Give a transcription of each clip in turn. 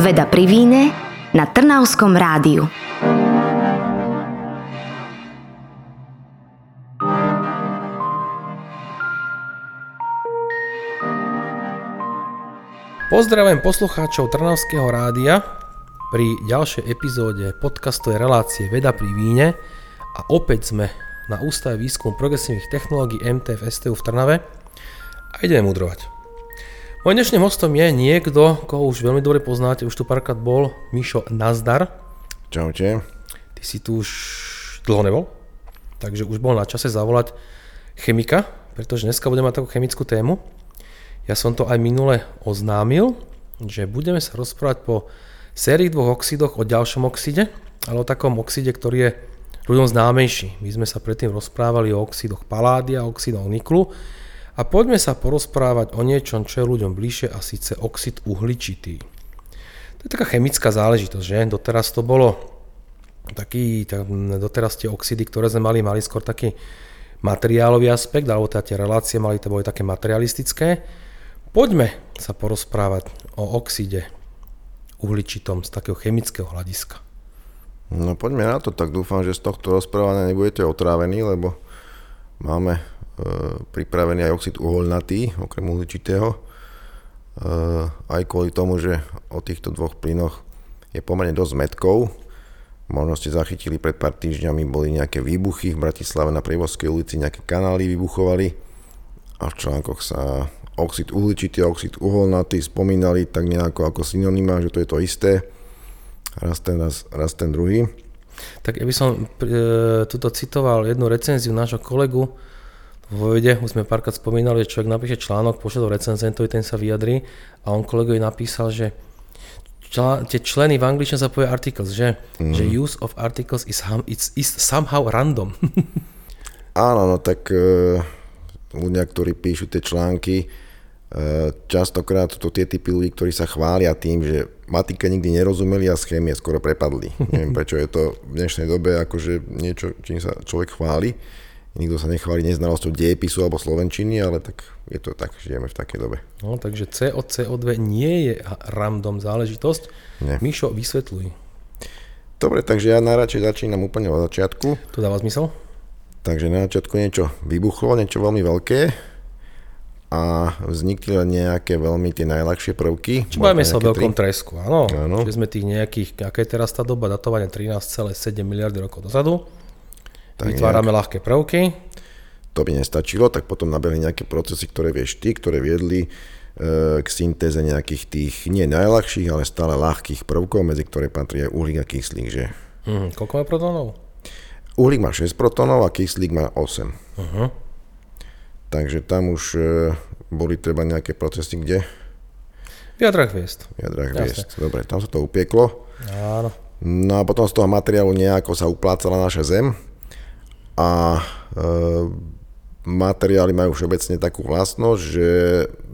Veda pri víne na Trnavskom rádiu. Pozdravujem poslucháčov Trnavského rádia pri ďalšej epizóde podcastovej relácie Veda pri víne a opäť sme na Ústave výskumu progresívnych technológií MTF STU v Trnave a ideme mudrovať. Mojím dnešným hostom je niekto, koho už veľmi dobre poznáte, už tu párkrát bol, Mišo Nazdar. Čaute. Ty si tu už dlho nebol, takže už bol na čase zavolať chemika, pretože dneska budeme mať takú chemickú tému. Ja som to aj minule oznámil, že budeme sa rozprávať po sérii dvoch oxidoch o ďalšom oxide, ale o takom oxide, ktorý je ľuďom známejší. My sme sa predtým rozprávali o oxidoch paládia, oxidoch niklu, a poďme sa porozprávať o niečom, čo je ľuďom bližšie a síce oxid uhličitý. To je taká chemická záležitosť, že? Doteraz to bolo taký, tak, doteraz tie oxidy, ktoré sme mali, mali skôr taký materiálový aspekt, alebo teda tie relácie mali, to boli také materialistické. Poďme sa porozprávať o oxide uhličitom z takého chemického hľadiska. No poďme na to, tak dúfam, že z tohto rozprávania nebudete otrávení, lebo máme pripravený aj oxid uholnatý, okrem uhličitého. E, aj kvôli tomu, že o týchto dvoch plynoch je pomerne dosť zmetkov. Možno ste zachytili pred pár týždňami, boli nejaké výbuchy v Bratislave na Prievozskej ulici, nejaké kanály vybuchovali a v článkoch sa oxid uhličitý a oxid uholnatý spomínali tak nejako ako synonyma, že to je to isté. Raz ten, raz, raz ten druhý. Tak ja by som e, tuto citoval jednu recenziu nášho kolegu, vo vede, už sme párkrát spomínali, že človek napíše článok, pošle do recenzentovi, ten sa vyjadrí a on kolegovi napísal, že čl- tie členy v angličtine sa povie articles, že, mm. že use of articles is, hum, it's, is somehow random. Áno, no tak uh, ľudia, ktorí píšu tie články, uh, častokrát to tie typy ľudí, ktorí sa chvália tým, že matike nikdy nerozumeli a schémie skoro prepadli. Neviem, prečo je to v dnešnej dobe akože niečo, čím sa človek chváli nikto sa nechváli neznalosťou dejepisu alebo slovenčiny, ale tak je to tak, žijeme v takej dobe. No, takže C od CO2 nie je random záležitosť. Nie. Mišo, vysvetľuj. Dobre, takže ja najradšej začínam úplne od začiatku. To dáva zmysel? Takže na začiatku niečo vybuchlo, niečo veľmi veľké a vznikli len nejaké veľmi tie najľahšie prvky. Čiže bavíme sa o veľkom tri... tresku, áno. áno. Čiže sme tých nejakých, aká je teraz tá doba datovania 13,7 miliardy rokov dozadu. Tak Vytvárame nejak, ľahké prvky. To by nestačilo, tak potom nabehli nejaké procesy, ktoré vieš ty, ktoré viedli e, k syntéze nejakých tých nie najľahších, ale stále ľahkých prvkov, medzi ktoré patrí aj uhlík a kyslík, že? Mm, koľko má protónov? Uhlík má 6 protónov a kyslík má 8. Uh-huh. Takže tam už e, boli treba nejaké procesy, kde? V jadrach hviezd. V jadrach hviezd, dobre, tam sa to upieklo. Áno. No a potom z toho materiálu nejako sa uplácala naša zem, a e, materiály majú všeobecne takú vlastnosť, že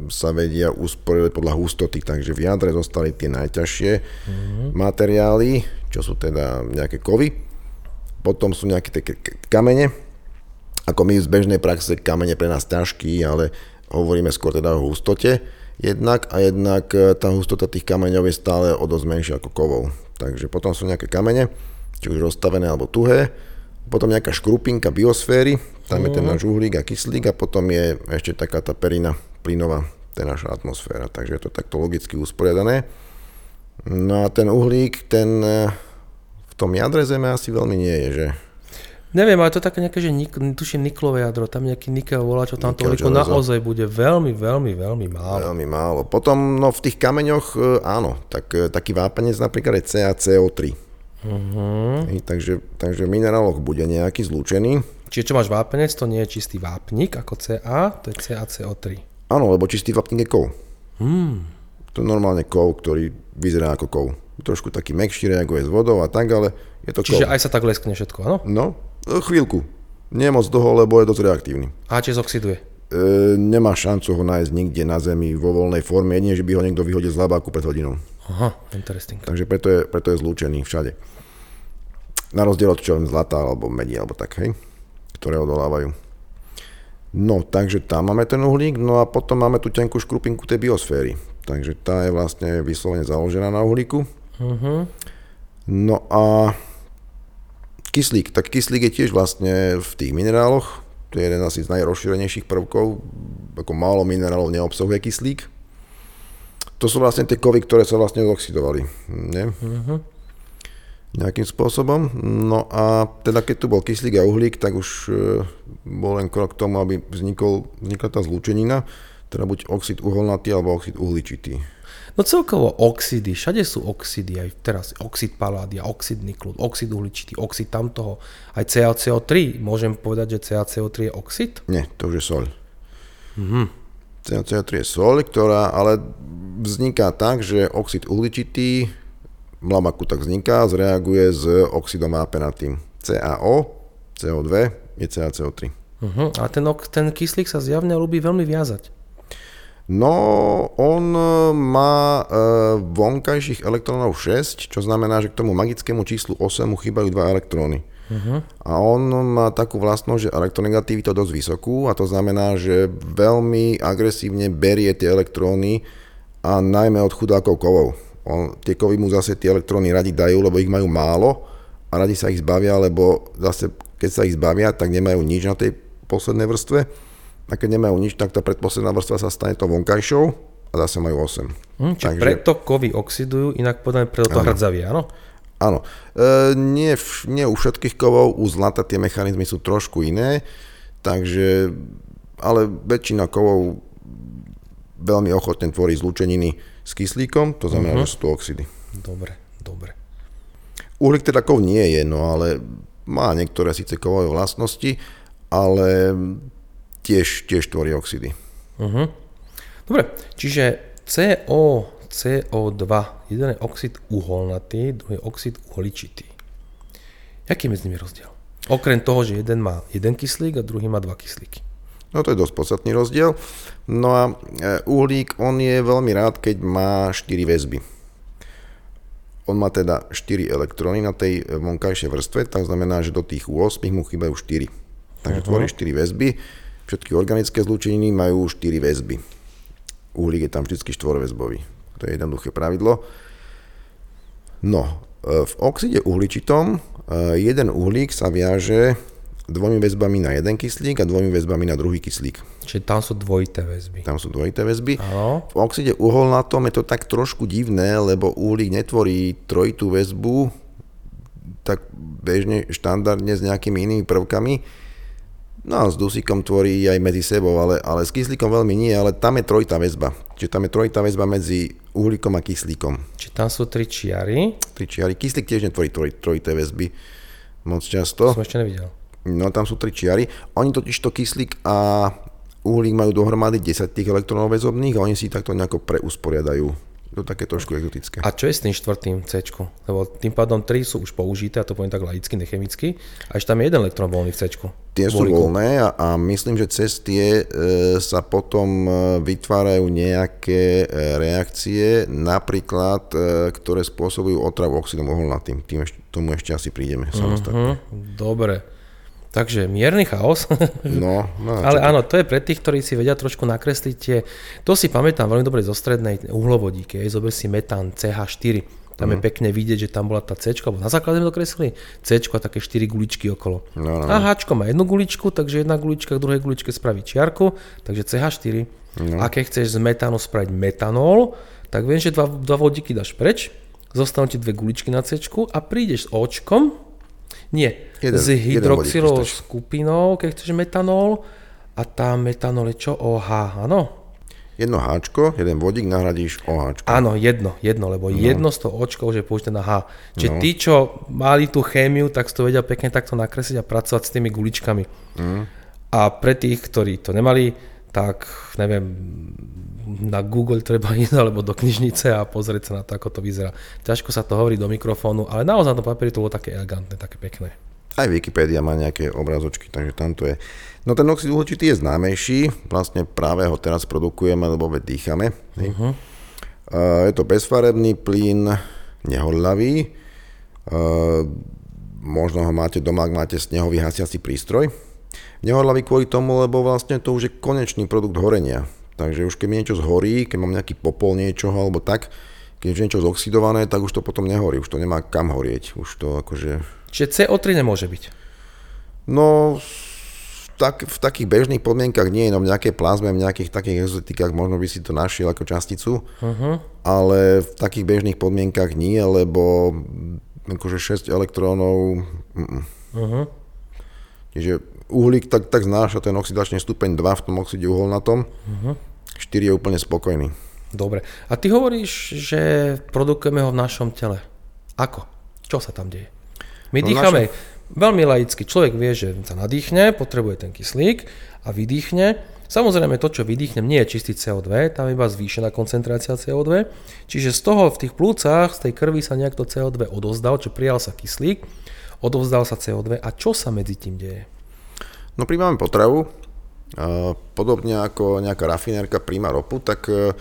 sa vedia usporiadať podľa hustoty, takže v jadre zostali tie najťažšie mm-hmm. materiály, čo sú teda nejaké kovy, potom sú nejaké také kamene, ako my z bežnej praxe kamene pre nás ťažký, ale hovoríme skôr teda o hustote jednak a jednak e, tá hustota tých kameňov je stále o dosť menšia ako kovov. Takže potom sú nejaké kamene, či už rozstavené alebo tuhé, potom nejaká škrupinka biosféry, tam je ten mhm. náš uhlík a kyslík a potom je ešte taká tá perina plynová, to je naša atmosféra, takže je to takto logicky usporiadané. No a ten uhlík, ten e, v tom jadre Zeme asi veľmi nie je, že? Neviem, ale to také nejaké, že nik, tuším niklové jadro, tam nejaký nikel volá, čo tam to uhlíku naozaj bude veľmi, veľmi, veľmi málo. Veľmi málo. Potom no, v tých kameňoch, e, áno, tak, e, taký vápenec napríklad je CaCO3 Uh-huh. Hej, takže, takže v mineráloch bude nejaký zlúčený. Čiže čo máš vápenec, to nie je čistý vápnik ako Ca, to je CaCO3. Áno, lebo čistý vápnik je kov. Hmm. To je normálne kov, ktorý vyzerá ako kov. Trošku taký mekší, reaguje s vodou a tak, ale je to Čiže kov. aj sa tak leskne všetko, áno? No, chvíľku. Nie moc dlho, lebo je dosť reaktívny. A či zoxiduje? E, nemá šancu ho nájsť nikde na Zemi vo voľnej forme, jedine, že by ho niekto vyhodil z labáku pred hodinou. Aha, interesting. Takže preto je, preto je zlúčený všade. Na rozdiel od čo zlata alebo medí alebo tak, hej, ktoré odolávajú. No, takže tam máme ten uhlík, no a potom máme tú tenkú škrupinku tej biosféry. Takže tá je vlastne vyslovene založená na uhlíku. No a kyslík. Tak kyslík je tiež vlastne v tých mineráloch. To je jeden asi z najrozšírenejších prvkov. Ako málo minerálov neobsahuje kyslík. To sú vlastne tie kovy, ktoré sa vlastne oxidovali. Nie? Nejakým spôsobom. No a teda keď tu bol kyslík a uhlík, tak už e, bol len krok k tomu, aby vznikol, vznikla tá zlúčenina, teda buď oxid uholnatý alebo oxid uhličitý. No celkovo oxidy, všade sú oxidy, aj teraz oxid paládia, oxid niklu, oxid uhličitý, oxid tamtoho, aj CaCO3. Môžem povedať, že CaCO3 je oxid? Nie, to už je soľ. CaCO3 je soľ, ktorá ale vzniká tak, že oxid uhličitý v lamaku tak vzniká, zreaguje s oxidom vápenatým. CaO, CO2 je CaCO3. Uh-huh. A ten, ten kyslík sa zjavne ľubí veľmi viazať. No, on e, má e, vonkajších elektrónov 6, čo znamená, že k tomu magickému číslu 8 mu chýbajú dva elektróny. Uh-huh. A on má takú vlastnosť, že elektronegativitu dosť vysokú a to znamená, že veľmi agresívne berie tie elektróny a najmä od chudákov kovov. On, tie kovy mu zase tie elektróny radi dajú, lebo ich majú málo a radi sa ich zbavia, lebo zase keď sa ich zbavia, tak nemajú nič na tej poslednej vrstve a keď nemajú nič, tak tá predposledná vrstva sa stane to vonkajšou a zase majú 8. Hm, čiže preto kovy oxidujú, inak povedané preto to hrdzavie, áno? Áno. E, nie, v, nie u všetkých kovov, u zlata tie mechanizmy sú trošku iné, takže, ale väčšina kovov veľmi ochotne tvorí zlúčeniny s kyslíkom, to znamená, uh-huh. že sú tu oxidy. Dobre, dobre. Uhlík teda kov nie je, no ale má niektoré síce kovové vlastnosti, ale tiež, tiež tvorí oxidy. Uh-huh. Dobre, čiže CO, CO2, jeden je oxid uholnatý, druhý je oxid uhličitý. Jaký je medzi nimi rozdiel? Okrem toho, že jeden má jeden kyslík a druhý má dva kyslíky. No to je dosť podstatný rozdiel. No a e, uhlík, on je veľmi rád, keď má 4 väzby. On má teda 4 elektróny na tej vonkajšej vrstve, tak znamená, že do tých 8 mu chýbajú 4. Takže uh-huh. tvorí 4 väzby. Všetky organické zlúčeniny majú 4 väzby. Uhlík je tam vždy štvorväzbový. To je jednoduché pravidlo. No, e, v oxide uhličitom e, jeden uhlík sa viaže dvomi väzbami na jeden kyslík a dvomi väzbami na druhý kyslík. Čiže tam sú dvojité väzby. Tam sú dvojité väzby. Áno. V oxide uholnatom je to tak trošku divné, lebo uhlík netvorí trojitú väzbu tak bežne, štandardne s nejakými inými prvkami, No a s dusíkom tvorí aj medzi sebou, ale, ale s kyslíkom veľmi nie, ale tam je trojitá väzba. Čiže tam je trojitá väzba medzi uhlíkom a kyslíkom. Čiže tam sú tri čiary. Tri čiary. Kyslík tiež netvorí troj, trojité väzby moc často. Som ešte nevidel. No tam sú tri čiary. Oni totiž to kyslík a uhlík majú dohromady 10 tých elektrónov väzobných a oni si takto nejako preusporiadajú to také trošku exotické. A čo je s tým štvrtým C? Lebo tým pádom tri sú už použité, a to poviem tak laicky, nechemicky, a ešte tam je jeden elektrón voľný v C. Tie sú voľné a, a myslím, že cez tie e, sa potom e, vytvárajú nejaké e, reakcie, napríklad, e, ktoré spôsobujú otravu oxidom uholnatým. Tým ešte, tomu ešte asi prídeme samostatne. Uh-huh, dobre. Takže mierny chaos. No, no Ale áno, to je pre tých, ktorí si vedia trošku nakresliť tie... To si pamätám veľmi dobre zo strednej uhlovodíky. Zober si metán CH4. Tam uh-huh. je mhm. pekne vidieť, že tam bola tá C, alebo na základe to kreslili, C a také 4 guličky okolo. No, no. A H má jednu guličku, takže jedna gulička k druhej guličke spraví čiarku, takže CH4. No. A keď chceš z metánu spraviť metanol, tak viem, že dva, dva vodíky dáš preč, zostanú ti dve guličky na C a prídeš s Očkom, nie, jeden, s hydroxylovou skupinou, keď chceš metanol, a tá metanol je čo? OH, áno? Jedno Hčko, jeden vodík nahradíš OH. Áno, jedno, jedno, lebo no. jedno z toho očkov už je použité na H. Čiže no. tí, čo mali tú chémiu, tak to vedia pekne takto nakresliť a pracovať s tými guličkami. Mm. A pre tých, ktorí to nemali, tak neviem, na Google treba ísť alebo do knižnice a pozrieť sa na to, ako to vyzerá. Ťažko sa to hovorí do mikrofónu, ale naozaj na papieri to bolo také elegantné, také pekné. Aj Wikipedia má nejaké obrazočky, takže tam to je. No ten oxid uhličitý je známejší, vlastne práve ho teraz produkujeme, lebo veď dýchame. Uh-huh. Je to bezfarebný plyn, nehodlavý. Možno ho máte doma, ak máte snehový hasiaci prístroj. Nehodlavý kvôli tomu, lebo vlastne to už je konečný produkt horenia Takže už keď mi niečo zhorí, keď mám nejaký popol niečoho alebo tak, keď je niečo zoxidované, tak už to potom nehorí, už to nemá kam horieť. Už to akože... Čiže CO3 nemôže byť? No, v, tak, v takých bežných podmienkach nie, no v nejakej plazme, v nejakých takých exotikách možno by si to našiel ako časticu, uh-huh. ale v takých bežných podmienkach nie, lebo akože 6 elektrónov... Uh-huh. Čiže uhlík tak, tak znáša ten oxidačný stupeň 2 v tom oxide uholnatom, uh-huh. 4 je úplne spokojný. Dobre. A ty hovoríš, že produkujeme ho v našom tele. Ako? Čo sa tam deje? My no dýchame našom... veľmi laicky. Človek vie, že sa nadýchne, potrebuje ten kyslík a vydýchne. Samozrejme to, čo vydýchnem, nie je čistý CO2, tam iba zvýšená koncentrácia CO2. Čiže z toho v tých plúcach, z tej krvi sa nejak to CO2 odozdal, čo prijal sa kyslík, odovzdal sa CO2 a čo sa medzi tým deje? No príjmame potravu, podobne ako nejaká rafinérka príjma ropu, tak e,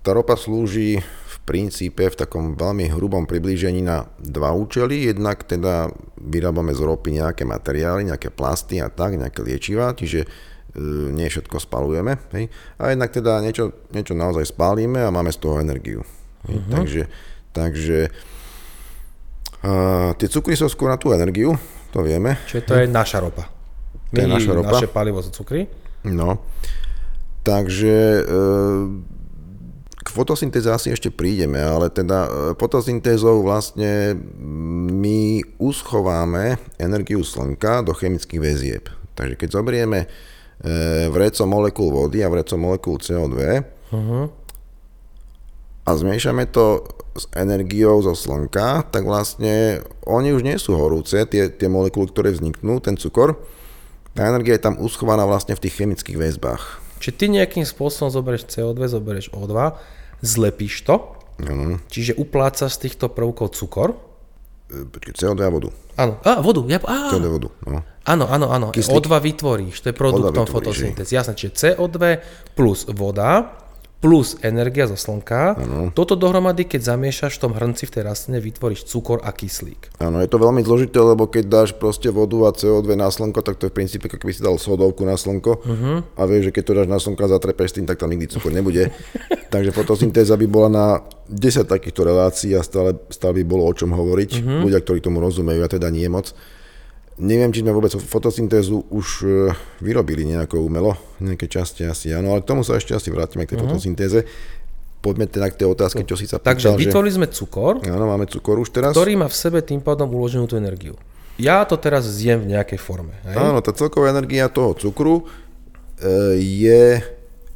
tá ropa slúži v princípe v takom veľmi hrubom priblížení na dva účely. Jednak teda vyrábame z ropy nejaké materiály, nejaké plasty a tak, nejaké liečiva, čiže e, nie všetko spalujeme. Hej. A jednak teda niečo, niečo naozaj spálime a máme z toho energiu. Uh-huh. Takže, takže a, tie cukry sú skôr na tú energiu, to vieme. Čiže to je naša ropa. To je naša ropa. Naše palivo zo cukry. No. Takže e, k fotosyntéze ešte prídeme, ale teda e, fotosyntézou vlastne my uschováme energiu slnka do chemických väzieb. Takže keď zoberieme e, vreco molekúl vody a vreco molekúl CO2 uh-huh. a zmiešame to s energiou zo slnka, tak vlastne oni už nie sú horúce, tie, tie molekuly, ktoré vzniknú, ten cukor, tá energia je tam uschovaná vlastne v tých chemických väzbách. Čiže ty nejakým spôsobom zoberieš CO2, zoberieš O2, zlepíš to, ano. čiže upláca z týchto prvkov cukor. E, počkej, CO2 a vodu. Áno, a vodu. Ja, á. CO2 vodu, no. Áno, áno, áno. Kyslík. O2 vytvoríš, to je produktom fotosyntézy. Jasné, čiže CO2 plus voda plus energia zo slnka. Ano. Toto dohromady, keď zamiešaš v tom hrnci v tej rastline, vytvoríš cukor a kyslík. Áno, je to veľmi zložité, lebo keď dáš proste vodu a CO2 na slnko, tak to je v princípe, ako keby si dal sodovku na slnko uh-huh. a vieš, že keď to dáš na slnko a zatrepeš tým, tak tam nikdy cukor nebude. Takže fotosyntéza by bola na 10 takýchto relácií a stále, stále by bolo o čom hovoriť. Uh-huh. Ľudia, ktorí tomu rozumejú, ja teda nie moc. Neviem, či sme vôbec fotosyntézu už e, vyrobili nejako umelo, nejaké časti asi áno, ale k tomu sa ešte asi vrátime k tej uh-huh. fotosyntéze. Poďme teda k tej otázke, čo si sa pýtal. Takže vytvorili že... sme cukor, áno, máme cukor už teraz. ktorý má v sebe tým pádom uloženú tú energiu. Ja to teraz zjem v nejakej forme. Hej? Áno, tá celková energia toho cukru e, je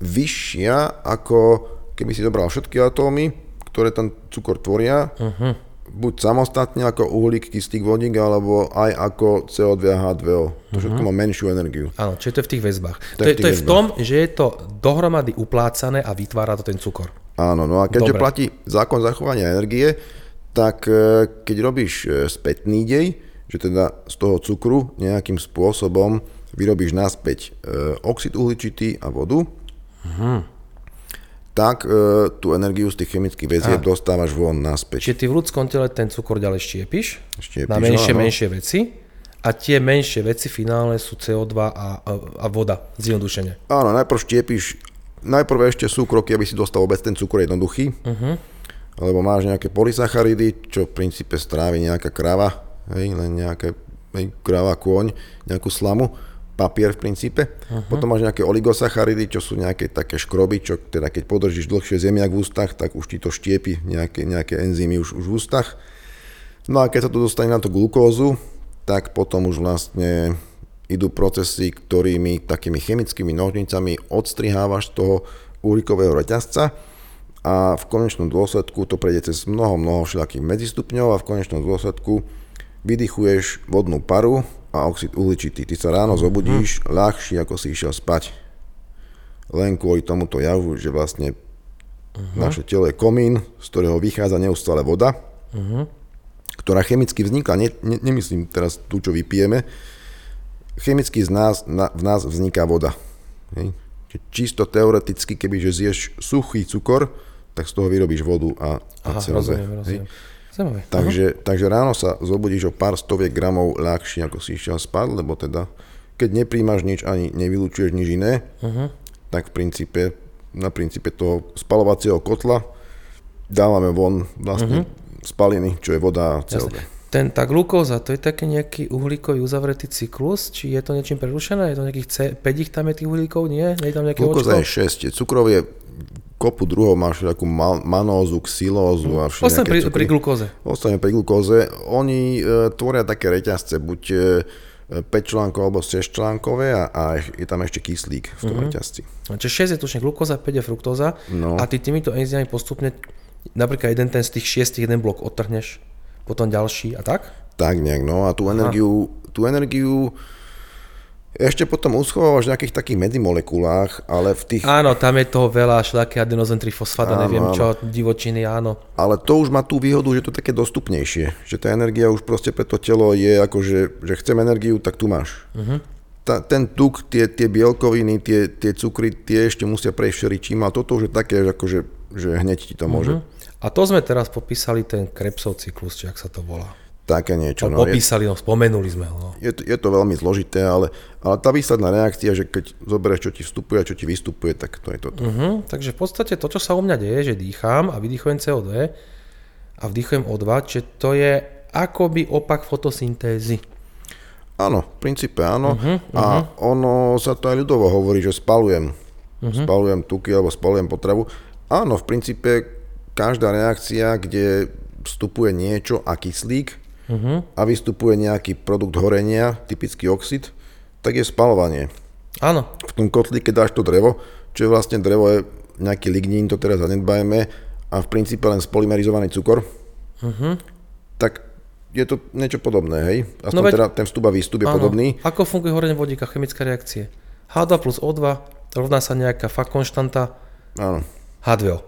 vyššia ako keby si zobral všetky atómy, ktoré ten cukor tvoria, uh-huh buď samostatne ako uhlík, kyslík, vodík, alebo aj ako CO2 a H2O. To uh-huh. všetko má menšiu energiu. Áno, čiže to je v tých väzbách. To, to, je, to je v tom, že je to dohromady uplácané a vytvára to ten cukor. Áno, no a keďže Dobre. platí zákon zachovania energie, tak e, keď robíš e, spätný dej, že teda z toho cukru nejakým spôsobom vyrobíš naspäť e, oxid uhličitý a vodu, uh-huh tak e, tú energiu z tých chemických väzieb dostávaš von naspäť. Čiže ty v ľudskom tele ten cukor ďalej štiepiš, štiepiš na menšie, áno. menšie veci a tie menšie veci finále sú CO2 a, a, a voda, zjednodušene. Áno, najprv štiepiš, najprv ešte sú kroky, aby si dostal vôbec ten cukor jednoduchý, uh-huh. lebo máš nejaké polysacharidy, čo v princípe strávi nejaká krava, hej, len nejaké hej, kráva, kôň, nejakú slamu papier v princípe. Uh-huh. Potom máš nejaké oligosacharidy, čo sú nejaké také škroby, čo teda keď podržíš dlhšie zemiak v ústach, tak už ti to štiepi nejaké, nejaké enzymy už, už v ústach. No a keď sa to dostane na tú glukózu, tak potom už vlastne idú procesy, ktorými takými chemickými nožnicami odstrihávaš toho uhlíkového reťazca a v konečnom dôsledku to prejde cez mnoho, mnoho všelakých medzistupňov a v konečnom dôsledku vydychuješ vodnú paru a oxid uhličitý. Ty sa ráno zobudíš hmm. ľahší, ako si išiel spať. Len kvôli tomuto javu, že vlastne uh-huh. naše telo je komín, z ktorého vychádza neustále voda, uh-huh. ktorá chemicky vzniká, ne, ne, nemyslím teraz tú, čo vypijeme, chemicky z nás, na, v nás vzniká voda. Hej. Čisto teoreticky, keby že zješ suchý cukor, tak z toho vyrobíš vodu a, a Aha, rozumiem, rozumiem. Zaujímavé. Takže, takže ráno sa zobudíš o pár stoviek gramov ľahšie, ako si išiel spať, lebo teda keď nepríjmaš nič ani nevylučuješ nič iné, uh-huh. tak v princípe na princípe toho spalovacieho kotla dávame von vlastne mm-hmm. spaliny, čo je voda a CO2. Ten, tá glukóza, to je taký nejaký uhlíkový uzavretý cyklus, či je to niečím prerušené? Je to nejakých C, 5 ich tam je tých uhlíkov, nie? Nie je tam nejaké Glukóza očko? je 6, cukrov je kopu druhov, máš takú manózu, xylózu a všetky Ostane pri, pri glukóze. Ostane pri glukóze. Oni e, tvoria také reťazce, buď e, 5 článkov alebo 6 článkové a, a je tam ešte kyslík v tom mm-hmm. reťazci. Čiže 6 je tučne glukóza, 5 je fruktóza No. a ty týmito enzymami postupne, napríklad jeden ten z tých 6, jeden blok odtrhneš, potom ďalší a tak? Tak nejak, no a tú energiu, tú energiu ešte potom uschovávaš v nejakých takých medzimolekulách, ale v tých, Áno, tam je toho veľa, všelijaké adenozin trifosfát a Áno, neviem áno. čo, divočiny, áno. ale to už má tú výhodu, že to je také dostupnejšie, že tá energia už proste pre to telo je ako, že, že chcem energiu, tak tu máš. Uh-huh. Tá, ten tuk, tie, tie bielkoviny, tie, tie cukry, tie ešte musia prejsť všeličím, a toto už je také, že akože, že hneď ti to môže. Uh-huh. A to sme teraz popísali ten Krebsov cyklus, či ak sa to volá. Také niečo. No, No, popísali, no, spomenuli sme ho. No. je, to, je to veľmi zložité, ale, ale tá výsledná reakcia, že keď zoberieš, čo ti vstupuje a čo ti vystupuje, tak to je toto. Uh-huh. Takže v podstate to, čo sa u mňa deje, že dýcham a vydýchujem CO2 a vdýchujem O2, že to je akoby opak fotosyntézy. Áno, v princípe áno. Uh-huh, a ono sa to aj ľudovo hovorí, že spalujem. Uh-huh. Spalujem tuky alebo spalujem potravu. Áno, v princípe každá reakcia, kde vstupuje niečo a kyslík uh-huh. a vystupuje nejaký produkt horenia, typický oxid, tak je spalovanie. Áno, V tom kotli, keď dáš to drevo, čo je vlastne drevo, je nejaký lignín, to teraz zanedbajme, a v princípe len spolymerizovaný cukor, uh-huh. tak je to niečo podobné, hej? Aspoň No veď- teda ten vstup a výstup je áno. podobný. Ako funguje horenie vodíka, chemická reakcie? H2 plus O2 rovná sa nejaká fakt konštanta Áno. H2O.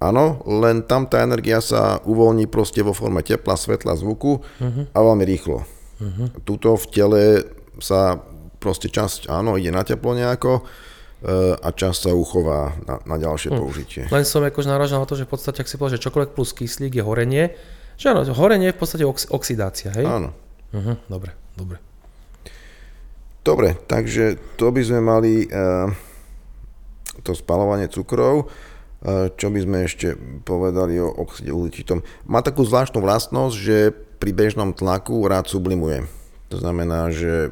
Áno, len tam tá energia sa uvoľní proste vo forme tepla, svetla, zvuku uh-huh. a veľmi rýchlo. Uh-huh. Tuto v tele sa proste časť, áno, ide na teplo nejako e, a časť sa uchová na, na ďalšie použitie. Len som akož naražal na to, že v podstate, ak si povedal, že čokoľvek plus kyslík je horenie, že áno, horenie je v podstate ox- oxidácia, hej? Áno. Uh-huh, dobre, dobre. Dobre, takže to by sme mali e, to spalovanie cukrov. Čo by sme ešte povedali o oxide uhličitom? Má takú zvláštnu vlastnosť, že pri bežnom tlaku rád sublimuje. To znamená, že e,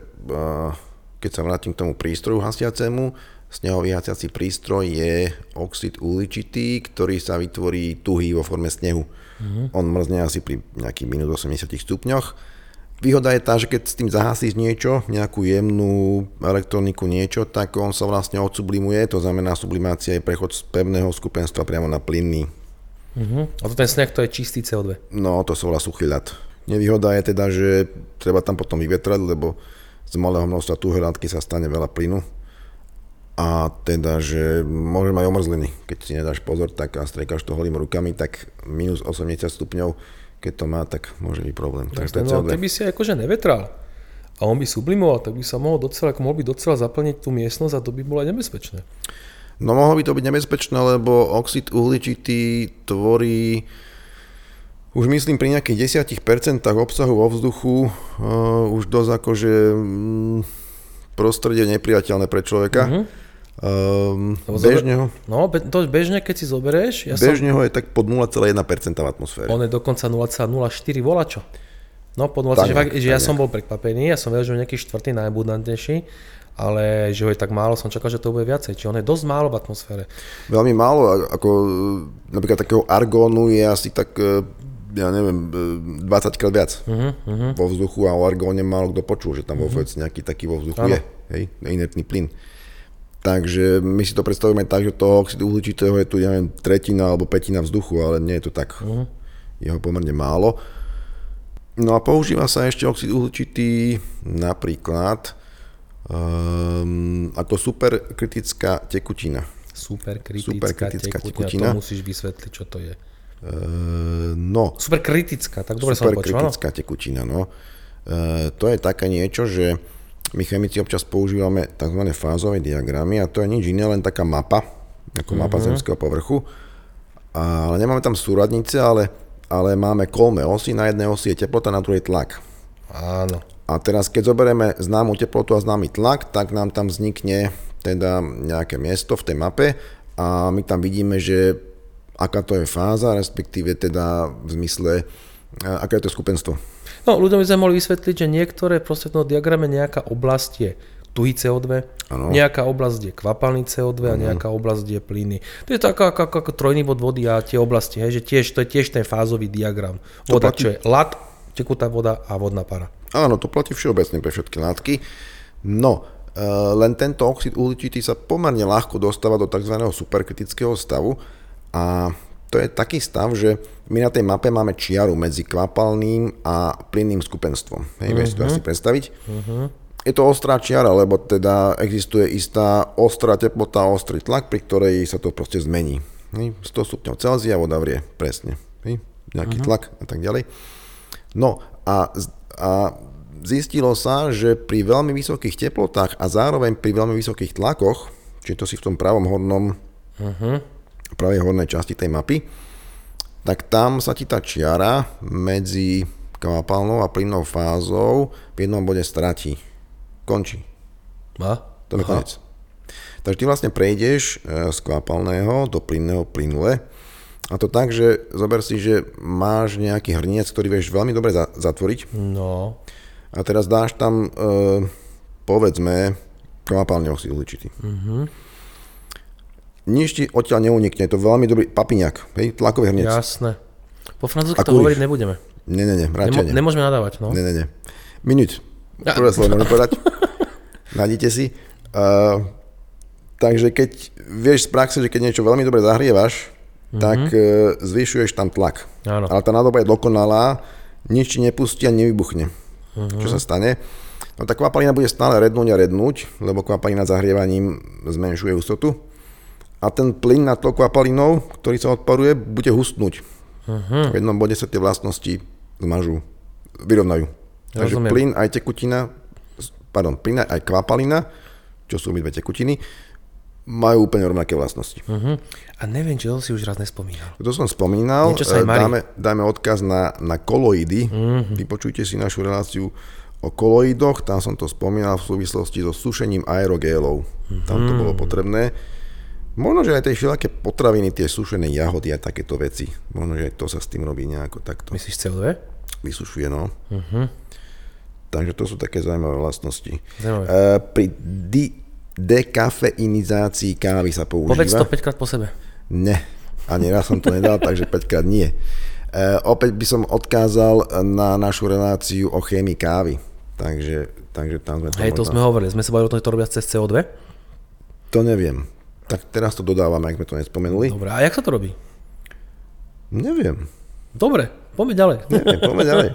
keď sa vrátim k tomu prístroju hasiacemu, snehový hasiaci prístroj je oxid uhličitý, ktorý sa vytvorí tuhý vo forme snehu. Mm-hmm. On mrzne asi pri nejakých minus 80 stupňoch. Výhoda je tá, že keď s tým zahasíš niečo, nejakú jemnú elektroniku, niečo, tak on sa vlastne odsublimuje, to znamená sublimácia je prechod z pevného skupenstva priamo na plynný. Uh-huh. A to ten sneh, to je čistý CO2. No, to sa volá suchý ľad. Nevýhoda je teda, že treba tam potom vyvetrať, lebo z malého množstva tuhej látky sa stane veľa plynu. A teda, že môže mať omrzliny. Keď si nedáš pozor, tak a striekaš to holými rukami, tak minus 80 stupňov, keď to má, tak môže byť problém. Tak to je No, CO2. keby si akože nevetral a on by sublimoval, tak by sa mohol docela, ako mohol by docela zaplniť tú miestnosť a to by bolo aj nebezpečné. No mohlo by to byť nebezpečné, lebo oxid uhličitý tvorí už myslím pri nejakých 10% obsahu vo vzduchu uh, už dosť akože mm, prostredie nepriateľné pre človeka. Mhm. Um, Lebo bežne, ho, No, be- to bežne, keď si zoberieš, ja som, bežne ho je tak pod 0,1% v atmosfére. on je dokonca 0,04 volačo. No, pod 0, Tak že, fakt, že ja som bol prekvapený, ja som vedel, že je nejaký štvrtý najabundantnejší, ale že ho je tak málo, som čakal, že to bude viacej. Čiže on je dosť málo v atmosfére. Veľmi málo, ako e, napríklad takého argónu je asi tak, e, ja neviem, e, 20 krát viac Uh-huh, uh-huh. vo vzduchu a o argóne málo kto počul, že tam vôbec nejaký taký vo vzduchu Áno. je, hej, inertný plyn. Takže my si to predstavujeme tak, že toho oxidu uhličitého je tu, neviem, tretina alebo petina vzduchu, ale nie je to tak. Uh-huh. Je ho pomerne málo. No a používa sa ešte oxid uhličitý napríklad um, ako superkritická tekutina. Superkritická, Superkritická tekutina. tekutina. To musíš vysvetliť, čo to je. Uh, no, Superkritická, tak dobre som počul? Superkritická tekutina, no. E, to je také niečo, že my chemici občas používame tzv. fázové diagramy a to je nič iné, len taká mapa, ako mapa zemského povrchu. A, ale nemáme tam súradnice, ale, ale máme kolmé osy, na jednej osi je teplota, na druhej tlak. Áno. A teraz, keď zoberieme známu teplotu a známy tlak, tak nám tam vznikne teda nejaké miesto v tej mape a my tam vidíme, že aká to je fáza, respektíve teda v zmysle, aké je to skupenstvo. No, ľuďom by sme mohli vysvetliť, že niektoré proste v diagrame nejaká oblasť je tuhý CO2, ano. nejaká oblasť je kvapalný CO2 a nejaká oblasť je plyny. To je to ako, ako, ako, ako trojný bod vody a tie oblasti, hej, že tiež, to je tiež ten fázový diagram. Voda, čo je lat, tekutá voda a vodná para. Áno, to platí všeobecne pre všetky látky. No, e, len tento oxid uhličitý sa pomerne ľahko dostáva do tzv. superkritického stavu a to je taký stav, že my na tej mape máme čiaru medzi kvapalným a plynným skupenstvom. Hej, uh-huh. vieš to mhm. asi predstaviť? Uh-huh. Je to ostrá čiara, lebo teda existuje istá ostrá teplota, ostrý tlak, pri ktorej sa to proste zmení. Hej, 100 stupňov Celzia voda vrie, presne. Hej, nejaký uh-huh. tlak a tak ďalej. No a, a zistilo sa, že pri veľmi vysokých teplotách a zároveň pri veľmi vysokých tlakoch, čiže to si v tom pravom hornom uh-huh pravej hornej časti tej mapy, tak tam sa ti tá čiara medzi kvapalnou a plynnou fázou v jednom bode stratí. Končí. A? To je koniec. Takže ty vlastne prejdeš e, z kvapalného do plynného plynule a to tak, že zober si, že máš nejaký hrniec, ktorý vieš veľmi dobre zatvoriť. No. A teraz dáš tam, e, povedzme, kvapalný oxid uhličitý. Uh-huh nič ti odtiaľ neunikne, je to veľmi dobrý papiňak, hej, tlakový hrniec. Jasné. Po francúzsky to hovoriť nebudeme. Ne, ne, ne, Nemo, Nemôžeme nadávať, no. Ne, ne, ne. Minút. Prvé slovo môžem povedať. Nájdite si. Uh, takže keď vieš z praxe, že keď niečo veľmi dobre zahrievaš, mm-hmm. tak uh, zvyšuješ tam tlak. Áno. Ale tá nádoba je dokonalá, nič ti nepustí a nevybuchne. Mm-hmm. Čo sa stane? No tá kvapalina bude stále rednúť a rednúť, lebo kvapalina zahrievaním zmenšuje hustotu a ten plyn nad tou kvapalinou, ktorý sa odparuje, bude hustnúť. Uh-huh. V jednom bode sa tie vlastnosti zmažú, vyrovnajú. Ja Takže rozumiem. plyn aj tekutina, pardon, plyn aj kvapalina, čo sú my dve tekutiny, majú úplne rovnaké vlastnosti. Uh-huh. A neviem, či to si už raz nespomínal. To som spomínal. sa dáme, dáme odkaz na, na koloidy. Uh-huh. Vypočujte si našu reláciu o koloidoch. Tam som to spomínal v súvislosti so sušením aerogélov. Uh-huh. Tam to bolo potrebné. Možno, že aj tie všelaké potraviny, tie sušené jahody a takéto veci. Možno, že to sa s tým robí nejako takto. Myslíš CO2? Vysušuje, no. Uh-huh. Takže to sú také zaujímavé vlastnosti. Zaujímavé. Uh, pri di- dekafeinizácii kávy sa používa. Povedz to 5 krát po sebe. Ne, ani raz som to nedal, takže 5 krát nie. Uh, opäť by som odkázal na našu reláciu o chémii kávy. Takže, takže tam sme to Hej, to sme hovorili. Sme sa bavili o tom, že to robia cez CO2? To neviem. Tak teraz to dodávame, ak sme to nespomenuli. Dobre, a jak sa to robí? Neviem. Dobre, poďme ďalej. Neviem, poďme ďalej.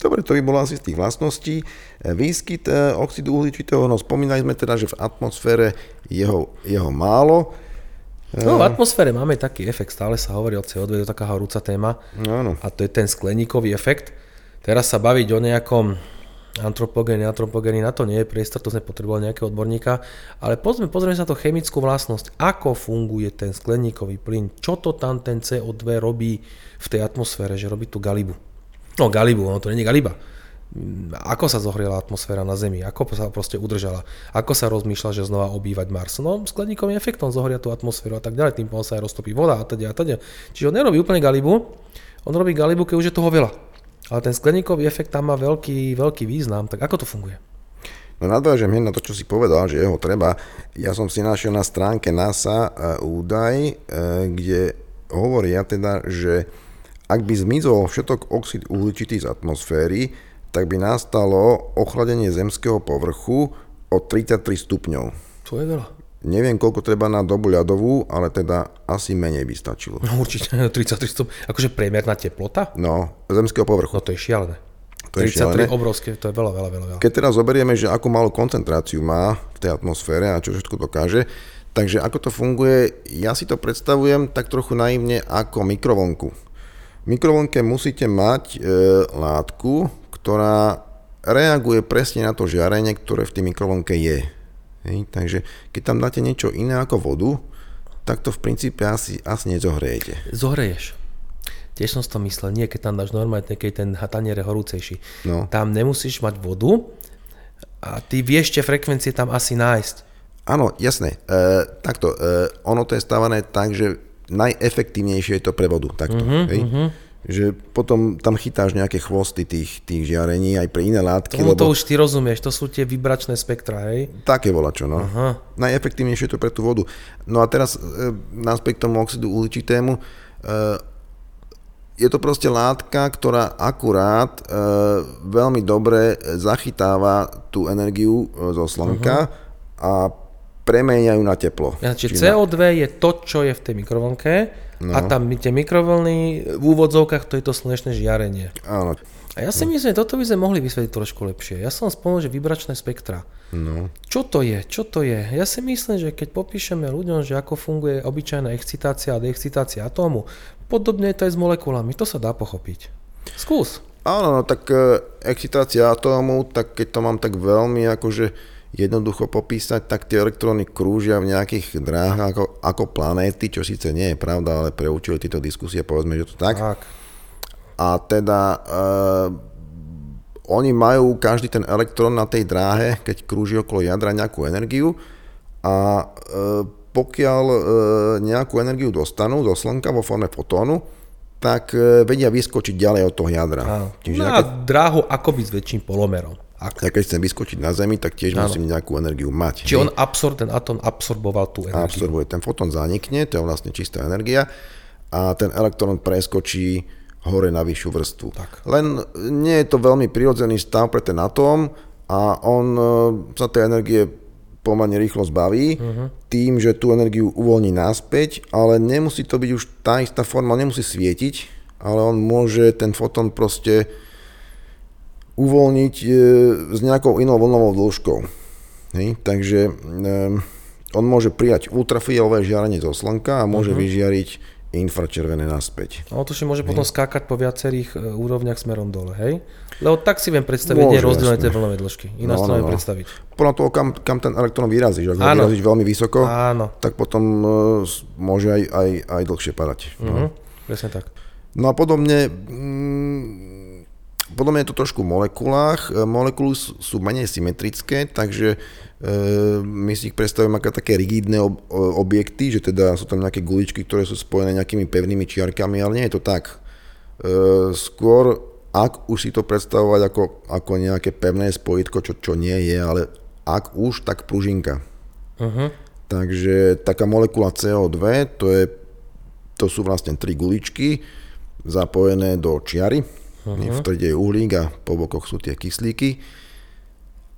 Dobre, to by bolo asi z tých vlastností. Výskyt e, oxidu uhličitého, no spomínali sme teda, že v atmosfére jeho, jeho málo. No v atmosfére máme taký efekt, stále sa hovorí o CO2, to je taká horúca téma. Áno. A to je ten skleníkový efekt. Teraz sa baviť o nejakom antropogény, antropogény, na to nie je priestor, to sme potrebovali nejakého odborníka, ale pozrieme, pozrieme sa na to chemickú vlastnosť, ako funguje ten skleníkový plyn, čo to tam ten CO2 robí v tej atmosfére, že robí tú galibu. No galibu, ono to nie je galiba. Ako sa zohriela atmosféra na Zemi, ako sa proste udržala, ako sa rozmýšľa, že znova obývať Mars. No skleníkovým efektom zohria tú atmosféru a tak ďalej, tým sa aj roztopí voda a teda a teda. Čiže on nerobí úplne galibu, on robí galibu, keď už je toho veľa. Ale ten skleníkový efekt tam má veľký, veľký význam. Tak ako to funguje? No nadvážem hneď na to, čo si povedal, že jeho treba. Ja som si našiel na stránke NASA e, údaj, e, kde hovoria teda, že ak by zmizol všetok oxid uhličitý z atmosféry, tak by nastalo ochladenie zemského povrchu o 33 stupňov. To je veľa. Neviem, koľko treba na dobu ľadovú, ale teda asi menej by stačilo. No určite, 33 stup. Akože priemerná teplota? No, zemského povrchu. No to je šialené. To 33 je obrovské, to je veľa, veľa, veľa, veľa. Keď teraz zoberieme, že akú malú koncentráciu má v tej atmosfére a čo všetko dokáže, takže ako to funguje, ja si to predstavujem tak trochu naivne ako mikrovlnku. V mikrovlnke musíte mať e, látku, ktorá reaguje presne na to žiarenie, ktoré v tej mikrovlnke je. Hej, takže keď tam dáte niečo iné ako vodu, tak to v princípe asi, asi nezohrejete. Zohreješ. Tiež som si to myslel, nie keď tam dáš normálne, keď ten tanier je horúcejší. No. Tam nemusíš mať vodu a ty vieš tie frekvencie tam asi nájsť. Áno, jasné. E, takto, e, ono to je stávané tak, že najefektívnejšie je to pre vodu. Takto, Mhm, hej? Že potom tam chytáš nejaké chvosty tých, tých žiarení aj pre iné látky, Tomu to lebo už ty rozumieš, to sú tie vibračné spektra, hej? také volačo, no. Aha. Najefektívnejšie je to pre tú vodu. No a teraz e, naspäť k tomu oxidu uhličitému. E, je to proste látka, ktorá akurát e, veľmi dobre zachytáva tú energiu e, zo slnka a premeniajú na teplo. Čiže Čiže na- CO2 je to, čo je v tej mikrovlnke no. a tam tie mikrovlny v úvodzovkách to je to slnečné žiarenie. Áno. A ja si myslím, že toto by sme mohli vysvetliť trošku lepšie. Ja som spomenul, že vibračné spektra. No. Čo to je? Čo to je? Ja si myslím, že keď popíšeme ľuďom, že ako funguje obyčajná excitácia a deexcitácia atómu, podobne je to aj s molekulami. To sa dá pochopiť. Skús. Áno, no tak e, excitácia atómu, tak keď to mám tak veľmi akože jednoducho popísať, tak tie elektróny krúžia v nejakých dráhach ako, ako planéty, čo síce nie je pravda, ale pre účely tieto diskusie povedzme, že to tak. Tak. A teda e, oni majú každý ten elektrón na tej dráhe, keď krúži okolo jadra nejakú energiu a e, pokiaľ e, nejakú energiu dostanú do Slnka vo forme fotónu, tak e, vedia vyskočiť ďalej od toho jadra. Áno. Čiže No ja a keď, dráhu akoby s väčším polomerom. Ak. ja keď chcem vyskočiť na Zemi, tak tiež musím nejakú energiu mať. Či hej. on absor, ten atóm absorboval tú energiu. absorbuje. Ten fotón zanikne, to je vlastne čistá energia a ten elektrón preskočí hore na vyššiu vrstvu. Tak. Len nie je to veľmi prirodzený stav pre ten atóm a on e, sa tej energie pomerne rýchlo zbaví uh-huh. tým, že tú energiu uvoľní naspäť, ale nemusí to byť už tá istá forma, nemusí svietiť, ale on môže ten fotón proste uvoľniť e, s nejakou inou vlnovou dĺžkou. Hej? Takže e, on môže prijať ultrafialové žiarenie zo slnka a môže uh-huh. vyžiariť infračervené naspäť. A on to môže potom skákať po viacerých e, úrovniach smerom dole, hej? Lebo tak si viem predstaviť, Môže, je rozdielne tie vlnové dĺžky. Ináč No, to no, no. predstaviť. Podľa toho, kam, kam ten elektrón vyrazíš. Ak ho vyrazíš veľmi vysoko, Áno. tak potom môže aj, aj, aj dlhšie padať. No. Mhm, presne tak. No a podobne, mm, podobne je to trošku v molekulách. E, Molekuly sú, sú menej symetrické, takže e, my si ich predstavujeme ako také rigidné ob, o- objekty, že teda sú tam nejaké guličky, ktoré sú spojené nejakými pevnými čiarkami, ale nie je to tak. E, skôr, ak už si to predstavovať ako, ako nejaké pevné spojitko, čo, čo nie je, ale ak už, tak pružinka. Uh-huh. Takže taká molekula CO2, to, je, to sú vlastne tri guličky zapojené do čiary. Uh-huh. V strede je uhlík a po bokoch sú tie kyslíky.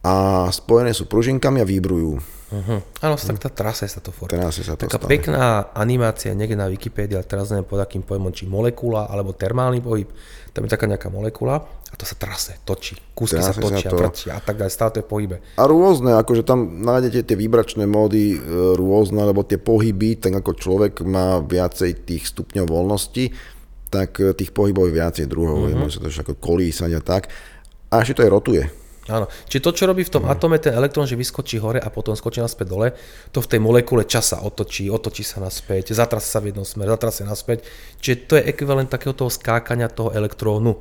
A spojené sú pružinkami a vybrujú. Uh-huh. Áno, tak tá trase sa to formuje. Teraz sa to Taká stane. pekná animácia niekde na Wikipédii, ale teraz neviem pod akým pojmom, či molekula alebo termálny pohyb. Tam je taká nejaká molekula a to sa trase, točí. Kúsky sa Trase sa točia, to. vrčia a tak ďalej, stále to je pohybe. A rôzne, akože tam nájdete tie vibračné módy e, rôzne, lebo tie pohyby, tak ako človek má viacej tých stupňov voľnosti, tak e, tých pohybov je viacej druhov, uh-huh. môže sa to ako kolísať a tak. A ešte to aj rotuje. Áno. Čiže to, čo robí v tom atóme ten elektrón, že vyskočí hore a potom skočí naspäť dole, to v tej molekule čas sa otočí, otočí sa naspäť, zatrasí sa v jednom smere, zatrasí naspäť. Čiže to je ekvivalent takého toho skákania toho elektrónu.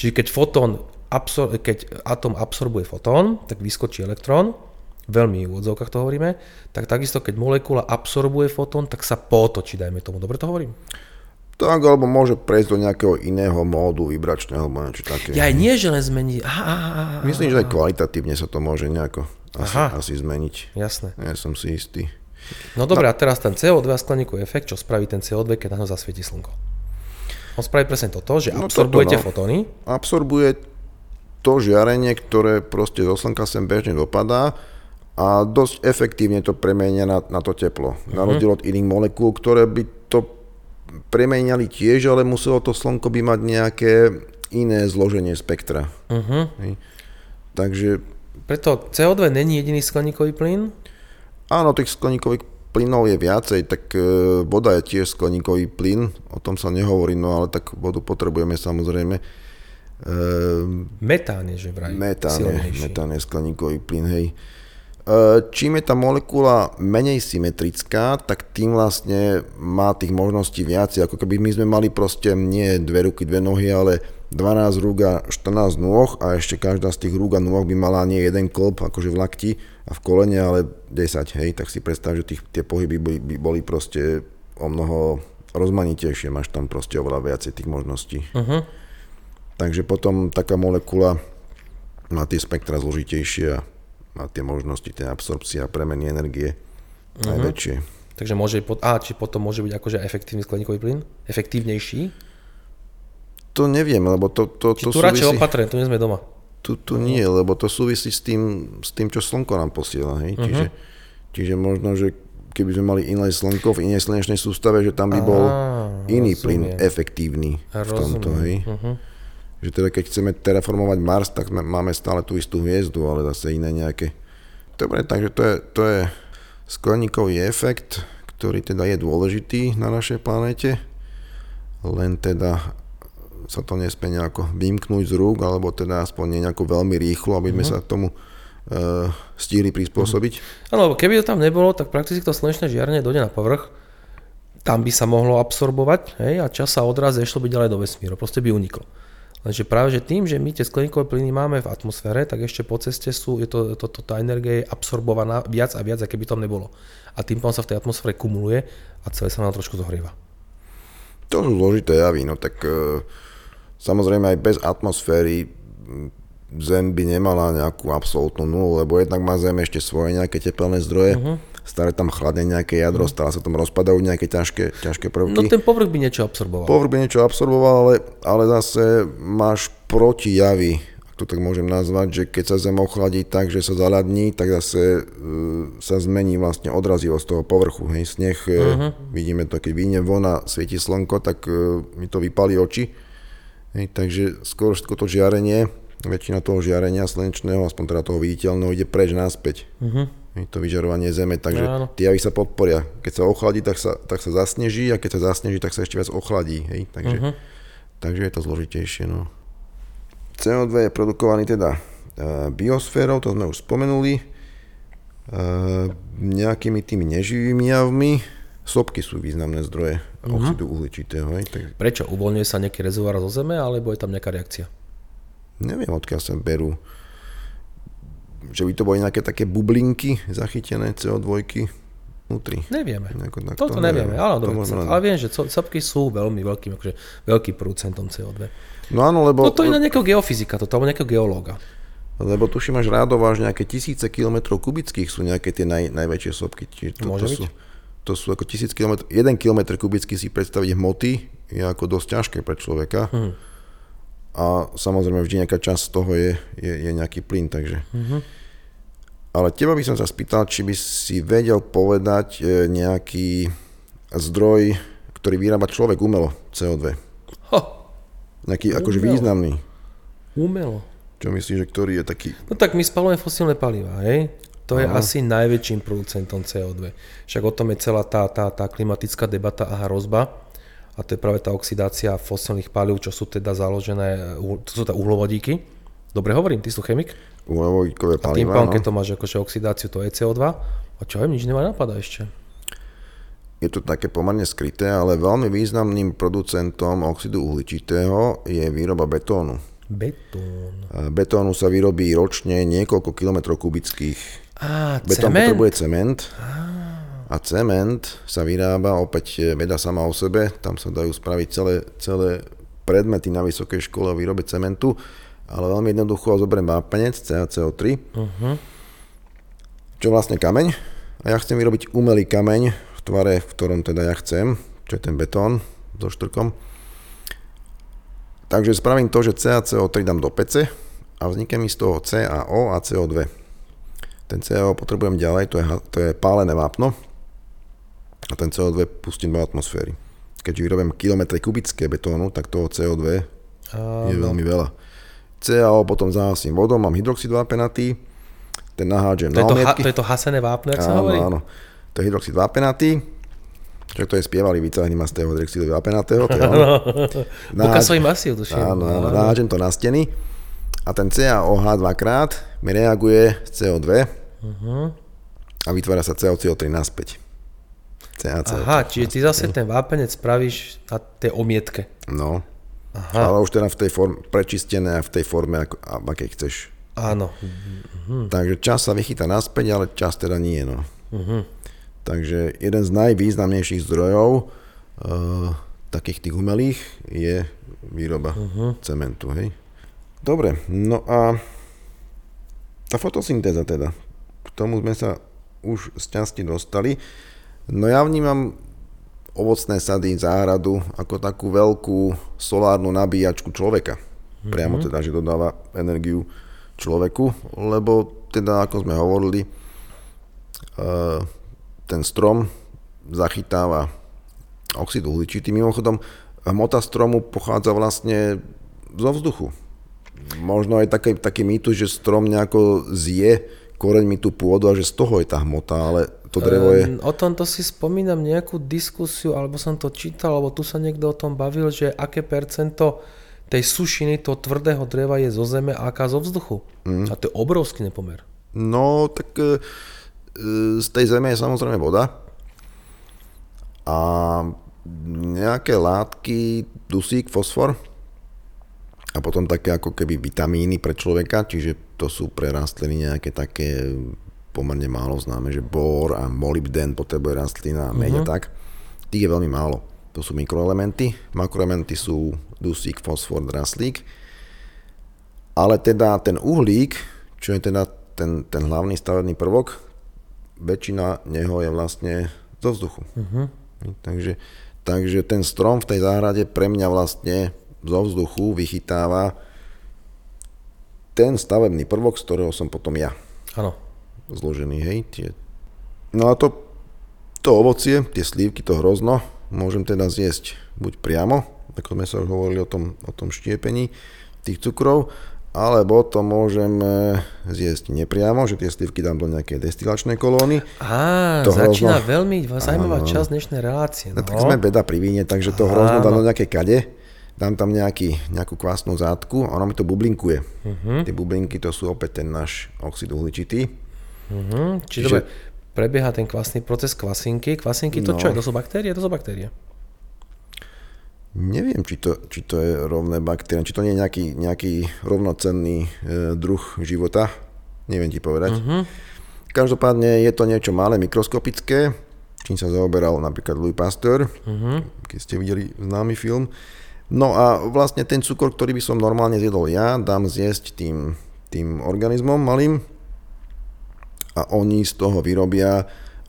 Čiže keď fotón, absor- keď atóm absorbuje fotón, tak vyskočí elektrón, veľmi v odzovkách to hovoríme, tak takisto keď molekula absorbuje fotón, tak sa pootočí, dajme tomu. Dobre to hovorím? Tak, alebo môže prejsť do nejakého iného módu vibračného, alebo niečo také. Ja aj nie, že len zmení. Aha, aha, aha, Myslím, že aj kvalitatívne sa to môže nejako asi, asi zmeniť. Jasné. Ja som si istý. No dobre, a teraz ten CO2 skleníkový efekt, čo spraví ten CO2, keď na ňo zasvieti slnko? On spraví presne toto, že No absorbujete toto, no. fotóny, Absorbuje to žiarenie, ktoré proste zo slnka sem bežne dopadá a dosť efektívne to premenia na, na to teplo. Na rozdiel od iných molekúl, ktoré by to premeniali tiež, ale muselo to slnko by mať nejaké iné zloženie spektra. uh-huh. Hej. Takže preto CO2 není jediný skleníkový plyn, Áno, tých skleníkových plynov je viacej, tak e, voda je tiež skleníkový plyn, o tom sa nehovorí, no ale tak vodu potrebujeme samozrejme. E, metán je že vraj metán, je, metán je skleníkový plyn, hej. E, čím je tá molekula menej symetrická, tak tým vlastne má tých možností viacej, ako keby my sme mali proste nie dve ruky, dve nohy, ale 12 rúk a 14 nôh a ešte každá z tých rúk a nôh by mala nie jeden klop, akože v lakti a v kolene, ale 10, hej, tak si predstav, že tých, tie pohyby by, by boli proste o mnoho rozmanitejšie, máš tam proste oveľa viacej tých možností. Uh-huh. Takže potom taká molekula má tie spektra zložitejšie a má tie možnosti, tie a premeny energie uh-huh. najväčšie. Takže môže, a či potom môže byť akože efektívny skleníkový plyn? Efektívnejší? To neviem, lebo to, to, to tu súvisí... radšej opatrené, tu nie sme doma. Tu, tu nie, lebo to súvisí s tým, s tým čo slnko nám posiela. Hej? Uh-huh. Čiže, čiže možno, že keby sme mali iné slnko v inej slnečnej sústave, že tam by bol Aha, iný rozumiem. plyn efektívny v tomto. Hej? Uh-huh. Že teda keď chceme terraformovať Mars, tak máme stále tú istú hviezdu, ale zase iné nejaké. Dobre, takže to je, to je skleníkový efekt, ktorý teda je dôležitý na našej planéte, len teda sa to nesmie nejako vymknúť z rúk, alebo teda aspoň nejako veľmi rýchlo, aby sme uh-huh. sa tomu uh, stihli prispôsobiť. Áno, lebo keby to tam nebolo, tak prakticky to slnečné žiarenie dojde na povrch, tam by sa mohlo absorbovať hej, a čas sa odrazí, išlo by ďalej do vesmíru, proste by uniklo. Lenže práve že tým, že my tie skleníkové plyny máme v atmosfére, tak ešte po ceste sú, je to, to, to, tá energia je absorbovaná viac a viac, aké by tam nebolo. A tým pádom sa v tej atmosfére kumuluje a celé sa nám trošku zohrieva. To sú zložité javy, no tak uh Samozrejme aj bez atmosféry Zem by nemala nejakú absolútnu nulu, lebo jednak má Zem ešte svoje nejaké tepelné zdroje, uh-huh. Stále tam chladne nejaké jadro, uh-huh. stále sa tam rozpadajú nejaké ťažké, ťažké prvky. No ten povrch by niečo absorboval. Povrch by niečo absorboval, ale, ale zase máš protijavy, ak to tak môžem nazvať, že keď sa Zem ochladí tak, že sa zaladní, tak zase uh, sa zmení vlastne odrazivosť toho povrchu. Hej, sneh, uh-huh. vidíme to, keď vyjde von a svieti slnko, tak uh, mi to vypali oči Hej, takže skôr všetko to žiarenie, väčšina toho žiarenia slnečného, aspoň teda toho viditeľného, ide preč naspäť. Uh-huh. Hej, to vyžarovanie zeme, takže Áno. tie javy sa podporia. Keď sa ochladí, tak sa, tak sa zasneží a keď sa zasneží, tak sa ešte viac ochladí. Hej, takže, uh-huh. takže je to zložitejšie. No. CO2 je produkovaný teda uh, biosférou, to sme už spomenuli, uh, nejakými tými neživými javmi, Sopky sú významné zdroje uh-huh. oxidu uhličitého. Hej, tak... Prečo? Uvoľňuje sa nejaký rezervoár zo Zeme, alebo je tam nejaká reakcia? Neviem, odkiaľ sa berú. Že by to boli nejaké také bublinky zachytené CO2 vnútri. Nevieme. Nejako, tak Toto to nevieme, áno, to dobre, ale viem, že sopky sú veľmi veľkým, akože veľký producentom CO2. No áno, lebo... No to je na nejakého geofyzika, toto, alebo nejakého geológa. Lebo tuším až rádovo, až nejaké tisíce kilometrov kubických sú nejaké tie naj, najväčšie sopky. Čiže to, Môže to byť? sú, to sú ako tisíc km, jeden kilometr kubický si predstaviť hmoty je ako dosť ťažké pre človeka. Hmm. A samozrejme vždy nejaká časť z toho je, je, je nejaký plyn, takže... Hmm. Ale teba by som sa spýtal, či by si vedel povedať e, nejaký zdroj, ktorý vyrába človek umelo, CO2. Ha. Nejaký akože významný. Umelo. Čo myslíš, že ktorý je taký... No tak my spalujeme fosílne paliva, hej? To je Aha. asi najväčším producentom CO2. Však o tom je celá tá, tá, tá klimatická debata a hrozba. A to je práve tá oxidácia fosilných palív, čo sú teda založené, to sú tá uhlovodíky. Dobre hovorím, ty sú chemik? Uhlovodíkové paliva, A tým pádom, no. keď to máš akože oxidáciu, to je CO2. A čo aj nič nemá napadá ešte. Je to také pomerne skryté, ale veľmi významným producentom oxidu uhličitého je výroba betónu. Betón. Betónu sa vyrobí ročne niekoľko kilometrov kubických. Á, Betón cement. potrebuje cement. A cement sa vyrába opäť veda sama o sebe. Tam sa dajú spraviť celé, celé predmety na vysokej škole o výrobe cementu. Ale veľmi jednoducho zoberiem vápenec, CaCO3, uh-huh. čo vlastne kameň. A ja chcem vyrobiť umelý kameň v tvare, v ktorom teda ja chcem, čo je ten betón so štrkom Takže spravím to, že CaCO3 dám do pece a vznikne mi z toho CaO a CO2. Ten CaO potrebujem ďalej, to je, to je pálené vápno a ten CO2 pustím do atmosféry. Keďže vyrobím kilometre kubické betónu, tak toho CO2 je veľmi veľa. CaO potom zahasím vodou, mám hydroxid vápenatý, ten nahádžem to na omietky. To je to hasené vápno, ak sa hovorí? Áno, to je hydroxid vápenatý, čo to je spievali, vycahni ma z toho drexidu apenatého. Bukasový masív, tuším. Áno, áno, nážem to na steny a ten CaOH dvakrát mi reaguje z CO2 uh-huh. a vytvára sa CO3 naspäť. CaCO3 Aha, čiže ty zase ten vápenec spravíš na tej omietke. No. Aha. Ale už teda v tej forme, prečistené a v tej forme, ako, a, akej chceš. Áno. Mhm. Takže čas sa vychytá naspäť, ale čas teda nie. No. Uh-huh. Takže jeden z najvýznamnejších zdrojov uh, takých tých umelých je výroba uh-huh. cementu. Hej? Dobre, no a tá fotosyntéza teda. K tomu sme sa už z časti dostali. No ja vnímam ovocné sady, záhradu ako takú veľkú solárnu nabíjačku človeka. Mm-hmm. Priamo teda, že dodáva energiu človeku, lebo teda, ako sme hovorili, uh, ten strom zachytáva oxid uhličitý. Mimochodom, hmota stromu pochádza vlastne zo vzduchu. Možno aj taký, taký mýtus, že strom nejako zje koreňmi tú pôdu a že z toho je tá hmota, ale to drevo je... O tomto si spomínam nejakú diskusiu, alebo som to čítal, alebo tu sa niekto o tom bavil, že aké percento tej sušiny, toho tvrdého dreva je zo zeme a aká zo vzduchu. Mm. A to je obrovský nepomer. No, tak e, z tej zeme je samozrejme voda a nejaké látky, dusík, fosfor a potom také ako keby vitamíny pre človeka, čiže to sú pre rastliny nejaké také pomerne málo známe, že bor a molybden potrebuje rastlina a meď uh-huh. tak. Tých je veľmi málo. To sú mikroelementy. Makroelementy sú dusík, fosfor, draslík. Ale teda ten uhlík, čo je teda ten, ten hlavný stavebný prvok, väčšina neho je vlastne zo vzduchu. Uh-huh. Takže, takže ten strom v tej záhrade pre mňa vlastne zo vzduchu vychytáva ten stavebný prvok, z ktorého som potom ja. Áno. Zložený, hej. Tie... No a to, to ovocie, tie slívky, to hrozno, môžem teda zjesť buď priamo, ako sme sa hovorili o tom, o tom štiepení tých cukrov, alebo to môžeme zjesť nepriamo, že tie slivky dám do nejakej destilačnej kolóny. Á, to začína hrozno... veľmi zaujímavá časť dnešnej relácie. No. no. tak sme beda pri víne, takže to hrozno dám do nejakej kade, dám tam nejaký, nejakú kvásnu zátku a ono mi to bublinkuje. Uh-huh. Tie bublinky to sú opäť ten náš oxid uhličitý. Uh-huh. Čiže, Čiže prebieha ten kvasný proces kvasinky. Kvasinky to no, čo je? To sú baktérie? To sú baktérie. Neviem, či to, či to je rovné baktériám, či to nie je nejaký, nejaký rovnocenný e, druh života. Neviem ti povedať. Uh-huh. Každopádne je to niečo malé, mikroskopické, čím sa zaoberal napríklad Louis Pasteur, uh-huh. keď ste videli známy film. No a vlastne ten cukor, ktorý by som normálne zjedol ja, dám zjesť tým, tým organizmom malým a oni z toho vyrobia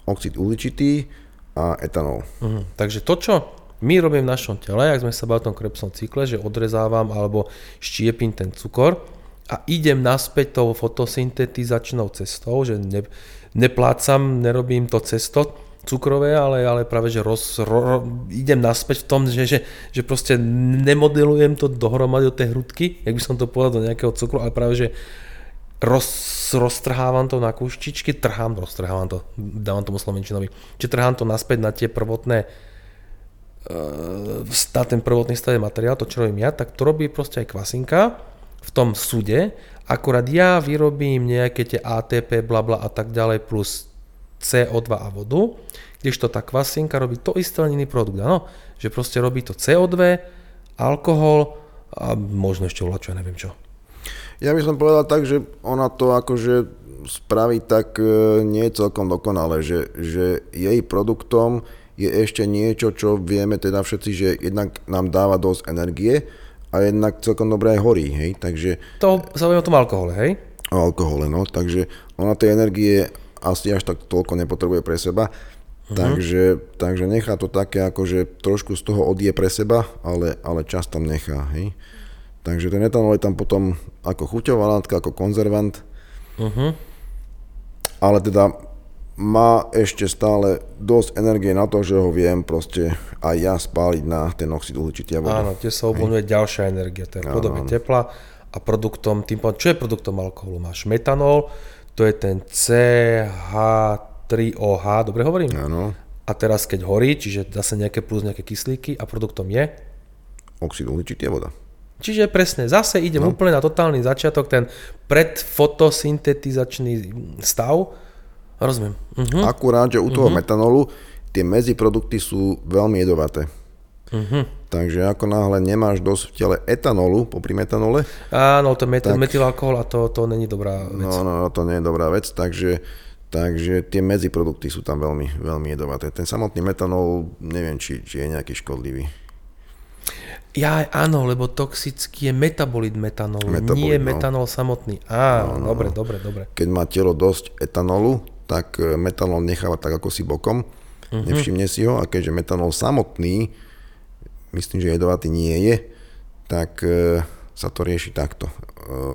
oxid uhličitý a etanol. Uh-huh. Takže to, čo my robíme v našom tele, ak sme sa bavili o tom Krebsom cykle, že odrezávam alebo štiepím ten cukor a idem naspäť tou fotosyntetizačnou cestou, že ne, neplácam, nerobím to cesto cukrové, ale, ale práve, že roz, ro, idem naspäť v tom, že, že, že proste nemodelujem to dohromady do tej hrudky, jak by som to povedal do nejakého cukru, ale práve, že roz, roztrhávam to na kúštičky, trhám, roztrhávam to, dávam tomu slovenčinovi, čiže trhám to naspäť na tie prvotné na ten prvotný stavý materiál, to čo robím ja, tak to robí proste aj kvasinka v tom súde, akorát ja vyrobím nejaké tie ATP, blabla a tak ďalej plus CO2 a vodu, kdežto tá kvasinka robí to isté, len iný produkt, áno? Že proste robí to CO2, alkohol a možno ešte uľačo, ja neviem čo. Ja by som povedal tak, že ona to akože spraví tak e, nie celkom dokonale, že, že jej produktom je ešte niečo, čo vieme teda všetci, že jednak nám dáva dosť energie a jednak celkom dobre aj horí, hej, takže... To sa o tom alkohole, hej? O alkohole, no, takže ona tej energie asi až tak toľko nepotrebuje pre seba, uh-huh. takže, takže nechá to také, akože trošku z toho odie pre seba, ale, ale čas tam nechá, hej. Takže ten etanol je tam potom ako chuťová látka, ako konzervant, uh-huh. ale teda má ešte stále dosť energie na to, že ho viem proste aj ja spáliť na ten oxid uhličitý. Áno, tie sa uvoľňuje ďalšia energia, to je v podobe tepla a produktom, tým čo je produktom alkoholu? Máš metanol, to je ten CH3OH, dobre hovorím? Áno. A teraz keď horí, čiže zase nejaké plus nejaké kyslíky a produktom je? Oxid uhličitý voda. Čiže presne, zase idem no. úplne na totálny začiatok, ten predfotosyntetizačný stav, Rozumiem. Uh-huh. Akurát, že u toho uh-huh. metanolu tie medziprodukty sú veľmi jedovaté. Uh-huh. Takže ako náhle nemáš dosť v tele etanolu, popri metanole, Áno, to met- Tak. metylalkohol a to, to není dobrá vec. no, no, no, to nie je dobrá vec, takže, takže tie medziprodukty sú tam veľmi, veľmi jedovaté. Ten samotný metanol, neviem, či, či je nejaký škodlivý. Ja áno, lebo toxický je metabolit metanolu, Metabolit, nie no. metanol samotný. Á, no, no, dobre, dobre, dobre. Keď má telo dosť etanolu, tak e, metanol necháva tak ako si bokom, uh-huh. nevšimne si ho a keďže metanol samotný, myslím, že jedovatý nie je, tak e, sa to rieši takto. E,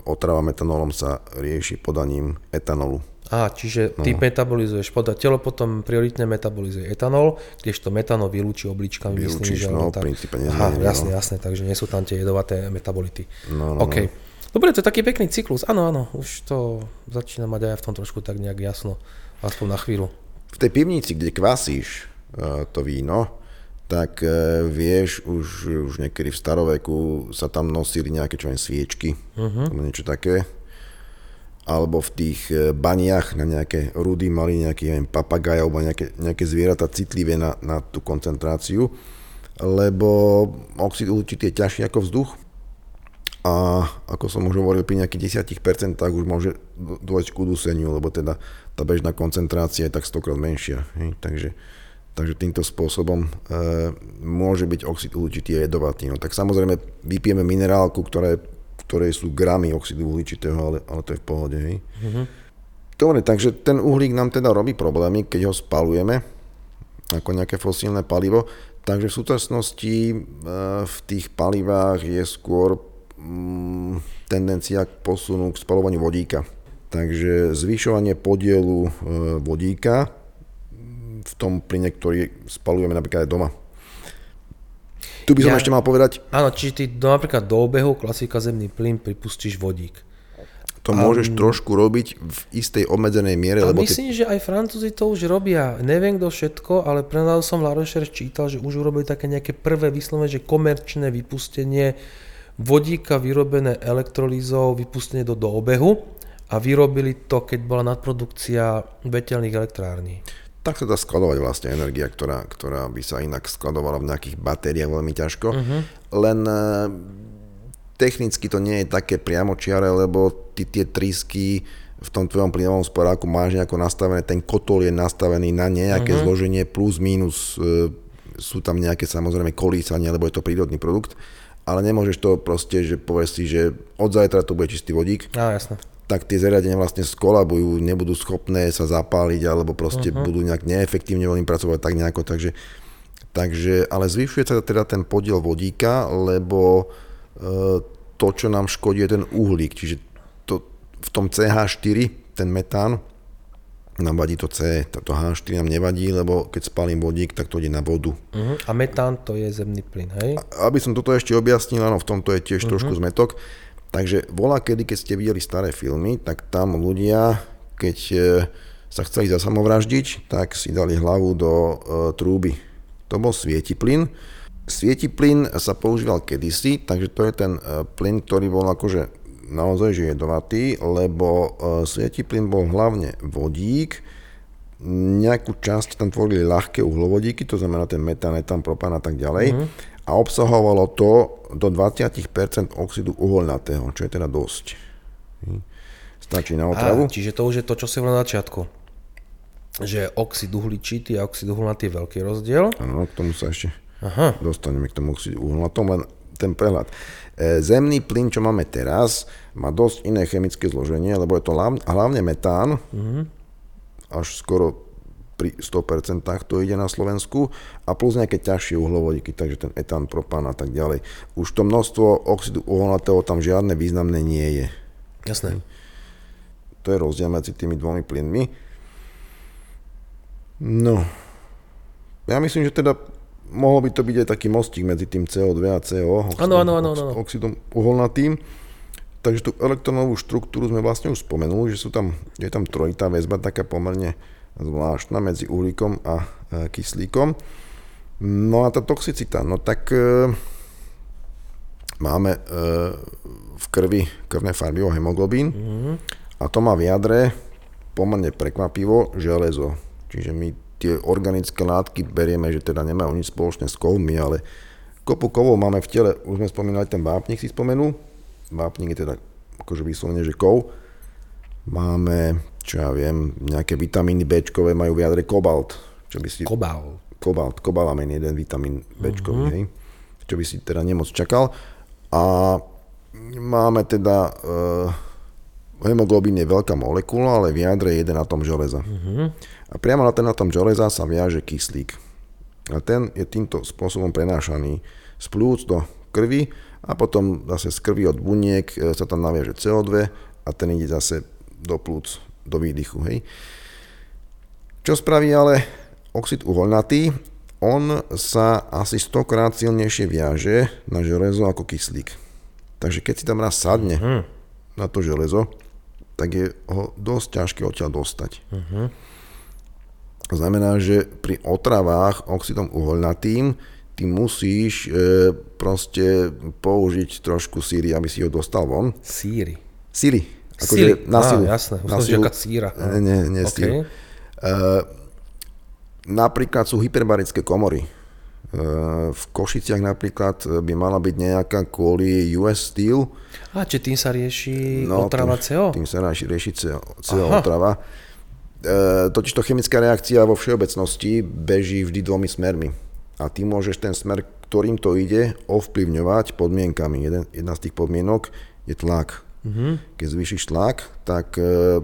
Otrava metanolom sa rieši podaním etanolu. Á, čiže ty metabolizuješ, poda, telo potom prioritne metabolizuje etanol, kdežto metanol vylúči obličkami, myslím, Vylúčiš, že... no, v princípe Aha, jasné, no. jasné, takže nie sú tam tie jedovaté metabolity. No, no, OK. Dobre, to je taký pekný cyklus. Áno, áno, už to začína mať aj ja v tom trošku tak nejak jasno, aspoň na chvíľu. V tej pivnici, kde kvasíš e, to víno, tak e, vieš, už, už niekedy v staroveku sa tam nosili nejaké čo len sviečky, uh-huh. niečo také. Alebo v tých e, baniach na nejaké rudy mali nejaký neviem, papagaj alebo nejaké, nejaké zvieratá citlivé na, na tú koncentráciu, lebo oxid uhličitý je ťažší ako vzduch a ako som už hovoril, pri nejakých 10% už môže dôjsť k uduseniu, lebo teda tá bežná koncentrácia je tak stokrát menšia. Hej? Takže, takže týmto spôsobom e, môže byť oxid uhličitý jedovatý. No, tak samozrejme vypijeme minerálku, ktoré, ktorej sú gramy oxidu uhličitého, ale, ale to je v pohode. Hej? Dobre, takže ten uhlík nám teda robí problémy, keď ho spalujeme ako nejaké fosílne palivo. Takže v súčasnosti e, v tých palivách je skôr mm, tendencia k posunu k spalovaniu vodíka. Takže zvyšovanie podielu e, vodíka v tom plyne, ktorý spalujeme napríklad aj doma. Tu by som Ja- ešte mal povedať, Áno, čiže ty do, napríklad do obehu, klasika zemný plyn, pripustíš vodík. to môžeš trošku robiť v istej obmedzenej miere, Ale lebo myslím, že aj Francúzi to už robia. Neviem kto všetko, ale prenadal som La Recherche čítal, že už urobili také nejaké prvé vyslovene, že komerčné vypustenie vodíka vyrobené elektrolízou, vypustenie do, do obehu a vyrobili to, keď bola nadprodukcia vetelných elektrární. Tak sa dá skladovať vlastne energia, ktorá, ktorá by sa inak skladovala v nejakých batériách veľmi ťažko. Uh-huh. Len e, technicky to nie je také priamočiare, lebo ty tie trysky v tom tvojom plynovom sporáku máš nejako nastavené, ten kotol je nastavený na nejaké uh-huh. zloženie plus minus, e, sú tam nejaké samozrejme kolísania, lebo je to prírodný produkt, ale nemôžeš to proste, že povieš si, že od zajtra to bude čistý vodík, Á, jasné. Tak tie zariadenia vlastne skolabujú, nebudú schopné sa zapáliť alebo proste uh-huh. budú nejak neefektívne voľným pracovať tak nejako, takže, takže ale zvyšuje sa teda ten podiel vodíka, lebo e, to, čo nám škodí, je ten uhlík, čiže to, v tom CH4, ten metán, nám vadí to C, to H4 nám nevadí, lebo keď spalím vodík, tak to ide na vodu. Uh-huh. A metán to je zemný plyn, hej? Aby som toto ešte objasnil, áno, v tomto je tiež uh-huh. trošku zmetok. Takže volá kedy, keď ste videli staré filmy, tak tam ľudia, keď e, sa chceli zasamovraždiť, tak si dali hlavu do e, trúby. To bol svietiplyn. Svietiplyn sa používal kedysi, takže to je ten e, plyn, ktorý bol akože naozaj že jedovatý, lebo e, svietiplyn bol hlavne vodík, nejakú časť tam tvorili ľahké uhlovodíky, to znamená ten metán, etán, propán a tak ďalej. Mhm. Mm-hmm. A obsahovalo to do 20% oxidu uholnatého, čo je teda dosť. Hm. Stačí na otravu. Á, čiže to už je to, čo si hovoril na začiatku. Že oxid uhličitý a oxid uholnatý je veľký rozdiel. Áno, k tomu sa ešte Aha. dostaneme k tomu oxidu uholnatom, len ten prehľad. E, Zemný plyn, čo máme teraz, má dosť iné chemické zloženie, lebo je to hlavne, metán, mm-hmm. až skoro pri 100% to ide na Slovensku a plus nejaké ťažšie uhlovodíky, takže ten etán, propán a tak ďalej. Už to množstvo oxidu uholnatého tam žiadne významné nie je. Jasné. To je rozdiel medzi tými dvomi plynmi. No, ja myslím, že teda mohol by to byť aj taký mostík medzi tým CO2 a CO, Áno, áno, áno, áno. oxidom uholnatým. Takže tú elektronovú štruktúru sme vlastne už spomenuli, že sú tam, je tam trojitá väzba, taká pomerne zvláštna medzi uhlíkom a e, kyslíkom. No a tá toxicita, no tak e, máme e, v krvi krvné farbivo hemoglobín mm-hmm. a to má v jadre pomerne prekvapivo železo. Čiže my tie organické látky berieme, že teda nemajú nič spoločné s kovmi, ale kopu kovov máme v tele, už sme spomínali ten vápnik si spomenul, vápnik je teda akože vyslovene, že kov. Máme, čo ja viem, nejaké vitamíny B majú v jadre kobalt. Čo by si, Kobal. kobalt, kobalamin, jeden vitamín B, uh-huh. hej, čo by si teda nemoc čakal. A máme teda, uh, hemoglobín je veľká molekula, ale v jadre je jeden atom železa. Uh-huh. A priamo na ten atom železa sa viaže kyslík. A ten je týmto spôsobom prenášaný z plúc do krvi a potom zase z krvi od buniek e, sa tam naviaže CO2 a ten ide zase do plúc, do výdychu. Hej. Čo spraví ale oxid uholnatý? On sa asi 100 krát silnejšie viaže na železo ako kyslík. Takže keď si tam raz sadne uh-huh. na to železo, tak je ho dosť ťažké odtiaľ dostať. Uh-huh. Znamená, že pri otravách oxidom uholnatým ty musíš e, proste použiť trošku síry, aby si ho dostal von. Síry. Síry. Akože na síru. Á, jasné, na síru. síra. Nie, nie, okay. E, napríklad sú hyperbarické komory. E, v Košiciach napríklad by mala byť nejaká kvôli US Steel. A či tým sa rieši no, otrava CO? Tým sa rieši, rieši CO, CO otrava. E, totižto chemická reakcia vo všeobecnosti beží vždy dvomi smermi a ty môžeš ten smer, ktorým to ide, ovplyvňovať podmienkami. Jeden, jedna z tých podmienok je tlak. Mm-hmm. Keď zvýšiš tlak, tak e,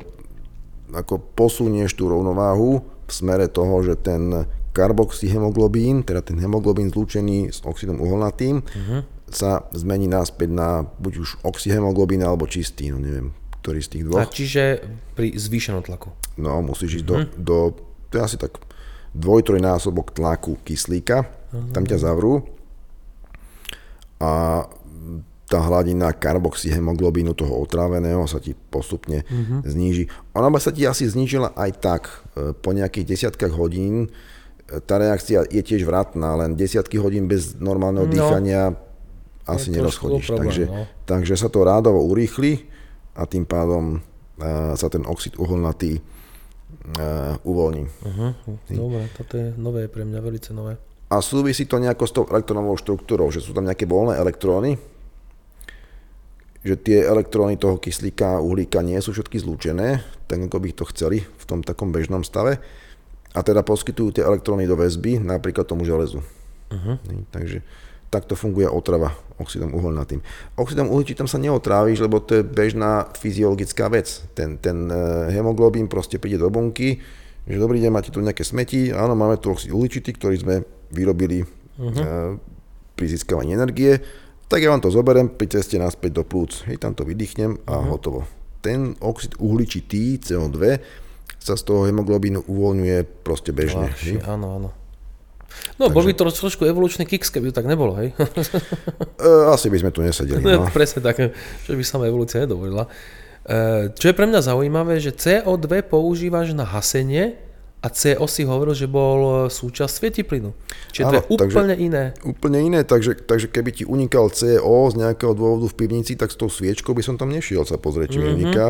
ako posunieš tú rovnováhu v smere toho, že ten karboxyhemoglobín, teda ten hemoglobín zlúčený s oxidom uholnatým, mm-hmm. sa zmení naspäť na buď už oxyhemoglobín alebo čistý, no neviem, ktorý z tých dvoch. A čiže pri zvýšenom tlaku? No, musíš ísť mm-hmm. do, do, to je asi tak dvojtrojnásobok tlaku kyslíka, uh-huh. tam ťa zavrú a tá hladina karboxyhemoglobínu toho otráveného sa ti postupne uh-huh. zníži. Ona by sa ti asi znížila aj tak. E, po nejakých desiatkách hodín e, tá reakcia je tiež vratná, len desiatky hodín bez normálneho no, dýchania asi nerozchodíš. Problém, takže, no. takže sa to rádovo urýchli a tým pádom uh, sa ten oxid uholnatý uh, uvoľní. Uh-huh. Dobre, toto je nové pre mňa, veľmi nové. A súvisí to nejako s tou elektronovou štruktúrou, že sú tam nejaké voľné elektróny, že tie elektróny toho kyslíka a uhlíka nie sú všetky zlúčené, tak ako by to chceli v tom takom bežnom stave. A teda poskytujú tie elektróny do väzby, napríklad tomu železu. Uh-huh. Takže takto funguje otrava oxidom uholnatým. Oxidom uhličitom sa neotráviš, lebo to je bežná fyziologická vec. Ten, ten e, hemoglobín proste príde do bunky, že dobrý deň, máte tu nejaké smeti, áno, máme tu oxid uhličitý, ktorý sme vyrobili uh-huh. pri získavaní energie, tak ja vám to zoberiem pri ceste naspäť do plúc. Hej, tam to vydýchnem a uh-huh. hotovo. Ten oxid uhličitý, CO2, sa z toho hemoglobínu uvoľňuje proste bežne. Ľahšie, áno, áno. No, Takže... bol by to trošku evolučný kiks, keby to tak nebolo, hej? E, asi by sme tu nesedeli. No. Presne tak, čo by sama evolúcia nedovolila. E, čo je pre mňa zaujímavé, že CO2 používaš na hasenie a CO si hovoril, že bol súčasť svietiplynu. Čiže Áno, to je úplne takže, iné. Úplne iné, takže, takže keby ti unikal CO z nejakého dôvodu v pivnici, tak s tou sviečkou by som tam nešiel sa pozrieť, či mm-hmm. uniká.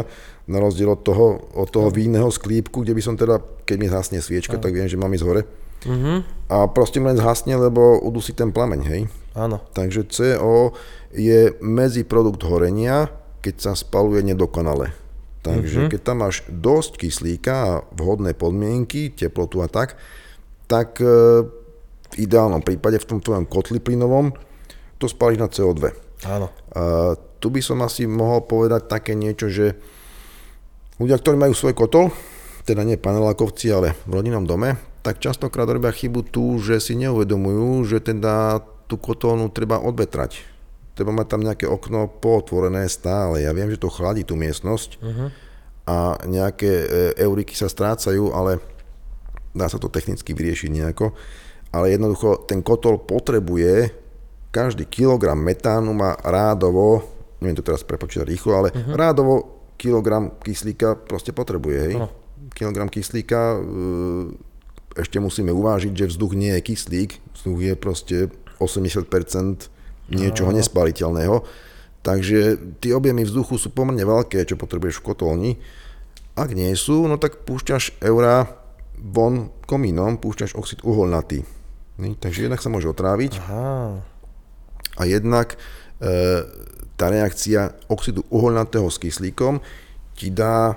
Na rozdiel od toho, od toho vinného sklípku, kde by som teda, keď mi zhasne sviečka, Áno. tak viem, že mám ísť hore. Uh-huh. A proste len zhasne, lebo udusí ten plameň, hej? Áno. Takže CO je medziprodukt horenia, keď sa spaluje nedokonale. Takže uh-huh. keď tam máš dosť kyslíka a vhodné podmienky, teplotu a tak, tak e, v ideálnom prípade v tom tvojom kotli plynovom to spališ na CO2. Áno. A tu by som asi mohol povedať také niečo, že ľudia, ktorí majú svoj kotol, teda nie panelákovci, ale v rodinnom dome, tak častokrát robia chybu tu, že si neuvedomujú, že teda tú kotónu treba odvetrať. Treba mať tam nejaké okno pootvorené stále. Ja viem, že to chladí tú miestnosť uh-huh. a nejaké e, euriky sa strácajú, ale dá sa to technicky vyriešiť nejako. Ale jednoducho ten kotol potrebuje, každý kilogram metánu má rádovo, neviem to teraz prepočítať rýchlo, ale uh-huh. rádovo kilogram kyslíka proste potrebuje. Hej? Uh-huh. Kilogram kyslíka e, ešte musíme uvážiť, že vzduch nie je kyslík, vzduch je proste 80% niečoho nespaliteľného. Takže tie objemy vzduchu sú pomerne veľké, čo potrebuješ v kotolni. Ak nie sú, no tak púšťaš eurá von komínom, púšťaš oxid uholnatý. Takže jednak sa môže otráviť. Aha. a jednak e, tá reakcia oxidu uholnatého s kyslíkom ti dá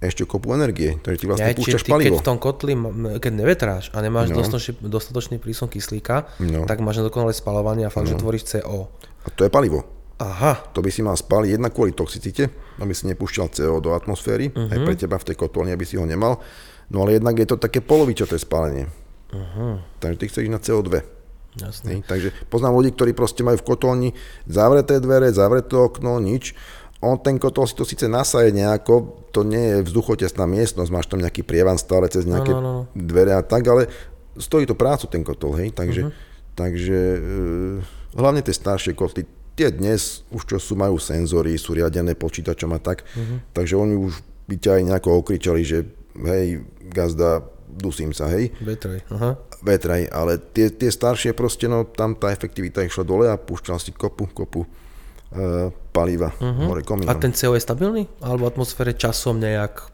ešte kopu energie, takže ty vlastne Ja, púšťaš ty, palivo. keď v tom kotli, keď nevetráš a nemáš No. dostatočný, dostatočný prísun kyslíka, No. tak máš nedokonalé spalovanie a fakt, že tvoríš CO. A to je palivo. Aha, To by si mal spáliť jednak kvôli toxicite, aby si nepúšťal CO do atmosféry, uh-huh. aj pre teba v tej kotolni, aby si ho nemal. No ale jednak je to také polovičaté spálenie. Uh-huh. Takže ty chceš ísť na CO2. jasné. Hej, takže poznám ľudí, ktorí proste majú v kotolni zavreté dvere, zavreté okno, nič. On ten kotol si to síce nasaje nejako, to nie je vzduchotesná miestnosť, máš tam nejaký prievan stále cez nejaké no, no, no. dvere a tak, ale stojí to prácu ten kotol, hej, takže, uh-huh. takže e, hlavne tie staršie kotly, tie dnes už čo sú, majú senzory, sú riadené počítačom a tak, uh-huh. takže oni už by ťa aj nejako okričali, že hej, gazda, dusím sa, hej, Vetraj. Aha. vetraj, ale tie, tie staršie proste, no tam tá efektivita išla dole a púšťal si kopu, kopu paliva uh-huh. hore komínom. A ten CO je stabilný? Alebo v atmosfére časom nejak...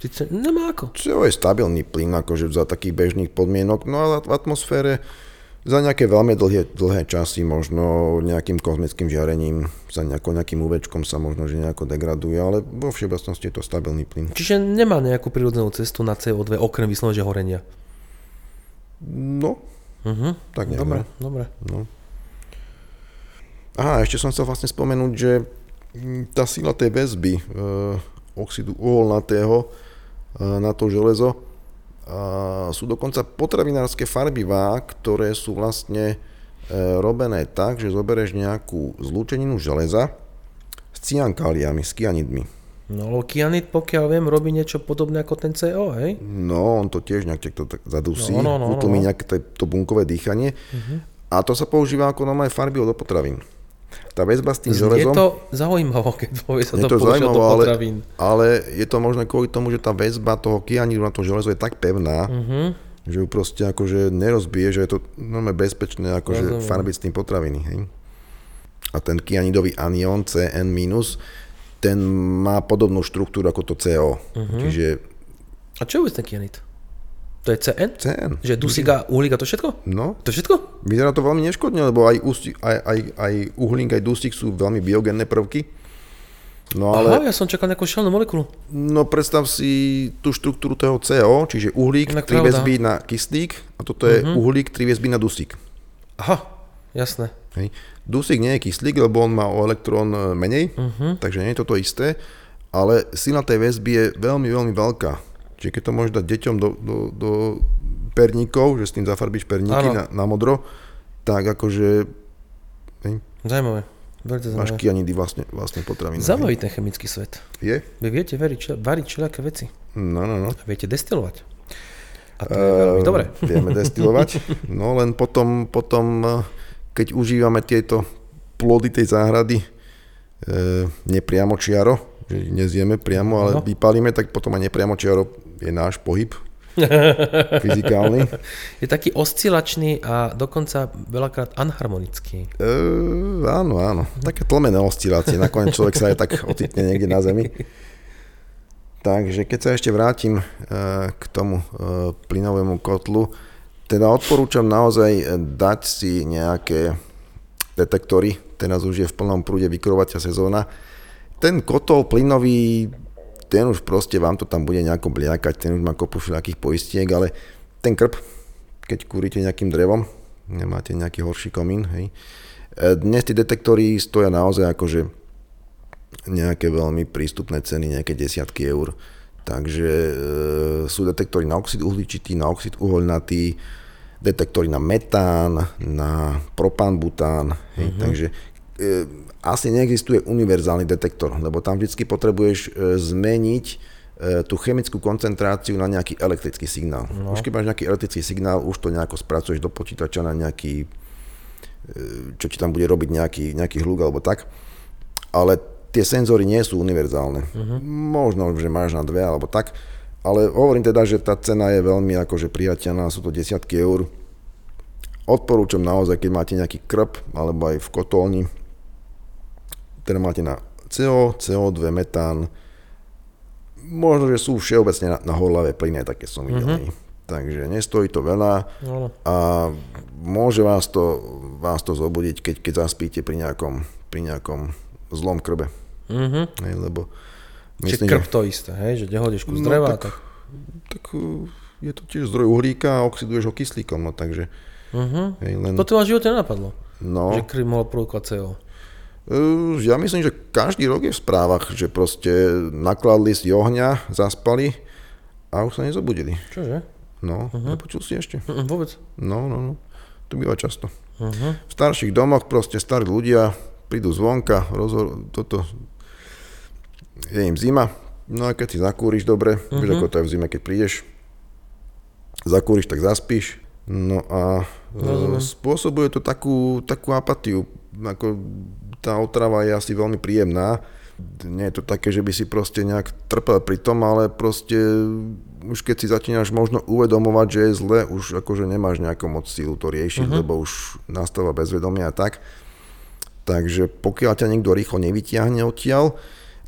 Sice nemá ako. CO je stabilný plyn, akože za takých bežných podmienok, no ale v atmosfére za nejaké veľmi dlhé, dlhé časy, možno nejakým kozmickým žiarením, za nejako, nejakým UVčkom sa možno že nejako degraduje, ale vo všeobecnosti je to stabilný plyn. Čiže nemá nejakú prírodzenú cestu na CO2 okrem vyslovene, horenia. No, Uh-huh. tak nejak. Dobre, no. Aha, ešte som chcel vlastne spomenúť, že tá sila tej väzby e, oxidu uholnatého e, na to železo a sú dokonca potravinárske farbivá, ktoré sú vlastne e, robené tak, že zoberieš nejakú zlúčeninu železa s cyankaliami, s kianidmi. No lebo kianit, pokiaľ viem, robí niečo podobné ako ten CO, hej? No, on to tiež nejak to tak zadusí, No, no, no, utlmí no. Nejaké to, bunkové dýchanie a to sa používa ako normálne farbivo do potravín. Tá väzba s tým Je železom... to zaujímavé, keď povie sa Je to, to do zaujímavé, ale, ale je to možno kvôli tomu, že tá väzba toho kianidu na to železo je tak pevná, Mhm. uh-huh. že ju proste akože nerozbije, že je to normálne bezpečné akože Rozumiem. farbiť s tým potraviny. Hej? A ten kianidový anion CN-, ten má podobnú štruktúru ako to CO. Mhm. Uh-huh. Čiže A čo je vôbec ten kianit? To je CN? CN. Že dusík a uhlík a to všetko? No, To všetko? vyzerá to veľmi neškodne, lebo aj, ústi, aj, aj, aj uhlík, aj dusík sú veľmi biogenné prvky. No ale... Aha, ja som čakal nejakú šelnú molekulu. No predstav si tú štruktúru toho CO, čiže uhlík, Inak tri pravda. väzby na kyslík a toto je uh-huh. uhlík, tri väzby na dusík. Aha, jasné. Hej. Dusík nie je kyslík, lebo on má o elektrón e, menej, uh-huh. takže nie je toto isté, ale sila tej väzby je veľmi, veľmi veľká. Čiže keď to môžeš dať deťom do, do, do perníkov, že s tým zafarbíš perníky na, na modro, tak akože hej, Zaujímavé. Veľmi máš zaujímavé. kianidy vlastne, vlastne potraviny. Zaujímavý ten chemický svet. Je? Vy viete veriť, čo, variť všelijaké veci. No, no, no. A viete destilovať. A to je veľmi Eh, dobre. Vieme destilovať. No len potom, potom, eh, keď užívame tieto plody tej záhrady e, nepriamo čiaro, že nezjeme priamo, ale No. vypalíme, tak potom aj nepriamo čiaro je náš pohyb fyzikálny. Je taký oscilačný a dokonca veľakrát anharmonický. E, áno, áno. Také tlmené oscilácie. Nakoniec človek sa aj tak ocitne niekde na zemi. Takže keď sa ešte vrátim e, k tomu e, plynovému kotlu, teda odporúčam naozaj dať si nejaké detektory, teraz už je v plnom prúde vykurovacia sezóna. Ten kotol plynový, ten už proste vám to tam bude nejako bliakať, ten už má kopu všelijakých poistiek, ale ten krp, keď kúrite nejakým drevom, nemáte nejaký horší komín, hej. E, Dnes tie detektory stoja naozaj akože nejaké veľmi prístupné ceny, nejaké desiatky eur. Takže e, sú detektory na oxid uhličitý, na oxid uholnatý, detektory na metán, na propán-bután. Hej, uh-huh. Takže asi neexistuje univerzálny detektor, lebo tam vždy potrebuješ e, zmeniť e, tú chemickú koncentráciu na nejaký elektrický signál. No. Už keď máš nejaký elektrický signál, už to nejako spracuješ do počítača na nejaký, e, čo ti tam bude robiť nejaký, nejaký hluk alebo tak. Ale tie senzory nie sú univerzálne. Uh-huh. Možno, že máš na dve alebo tak, ale hovorím teda, že tá cena je veľmi akože priateľná, sú to desiatky eur. Odporúčam naozaj, keď máte nejaký krp alebo aj v kotolni, teda máte na CO, CO2, metán, možno, že sú všeobecne na, na horlavé plyny, také som videl. Uh-huh. Takže nestojí to veľa No. a môže vás to, vás to zobudiť, keď, keď zaspíte pri nejakom, pri nejakom zlom krbe. Mhm. Hej, lebo Čiže myslím, krb že, to isté, hej? že nehodíš kus No, dreva, tak- tak... tak uh, je to tiež zdroj uhlíka a oxiduješ ho kyslíkom, no takže Mhm. hej, len, To v živote nenapadlo, no, že krb mohol produkovať CO. Uh, Ja myslím, že každý rok je v správach, že proste nakladli si ohňa, zaspali a už sa nezobudili. Čože? No, uh-huh. nepočul si ešte? Mm, Vôbec. No, no, no. To býva často. Uh-huh. V starších domoch proste starí ľudia prídu zvonka, rozhor, toto, je im zima, no a keď si zakúriš dobre, uh-huh. vieš ako to je v zime, keď prídeš, zakúriš, tak zaspíš, no a Rozumiem. e, spôsobuje to takú, takú apatiu, ako tá otrava je asi veľmi príjemná, nie je to také, že by si proste nejak trpel pri tom, ale proste už keď si začínaš možno uvedomovať, že je zle, už akože nemáš nejakú moc sílu to riešiť, uh-huh. lebo už nastáva bezvedomie a tak. Takže pokiaľ ťa niekto rýchlo nevytiahne odtiaľ,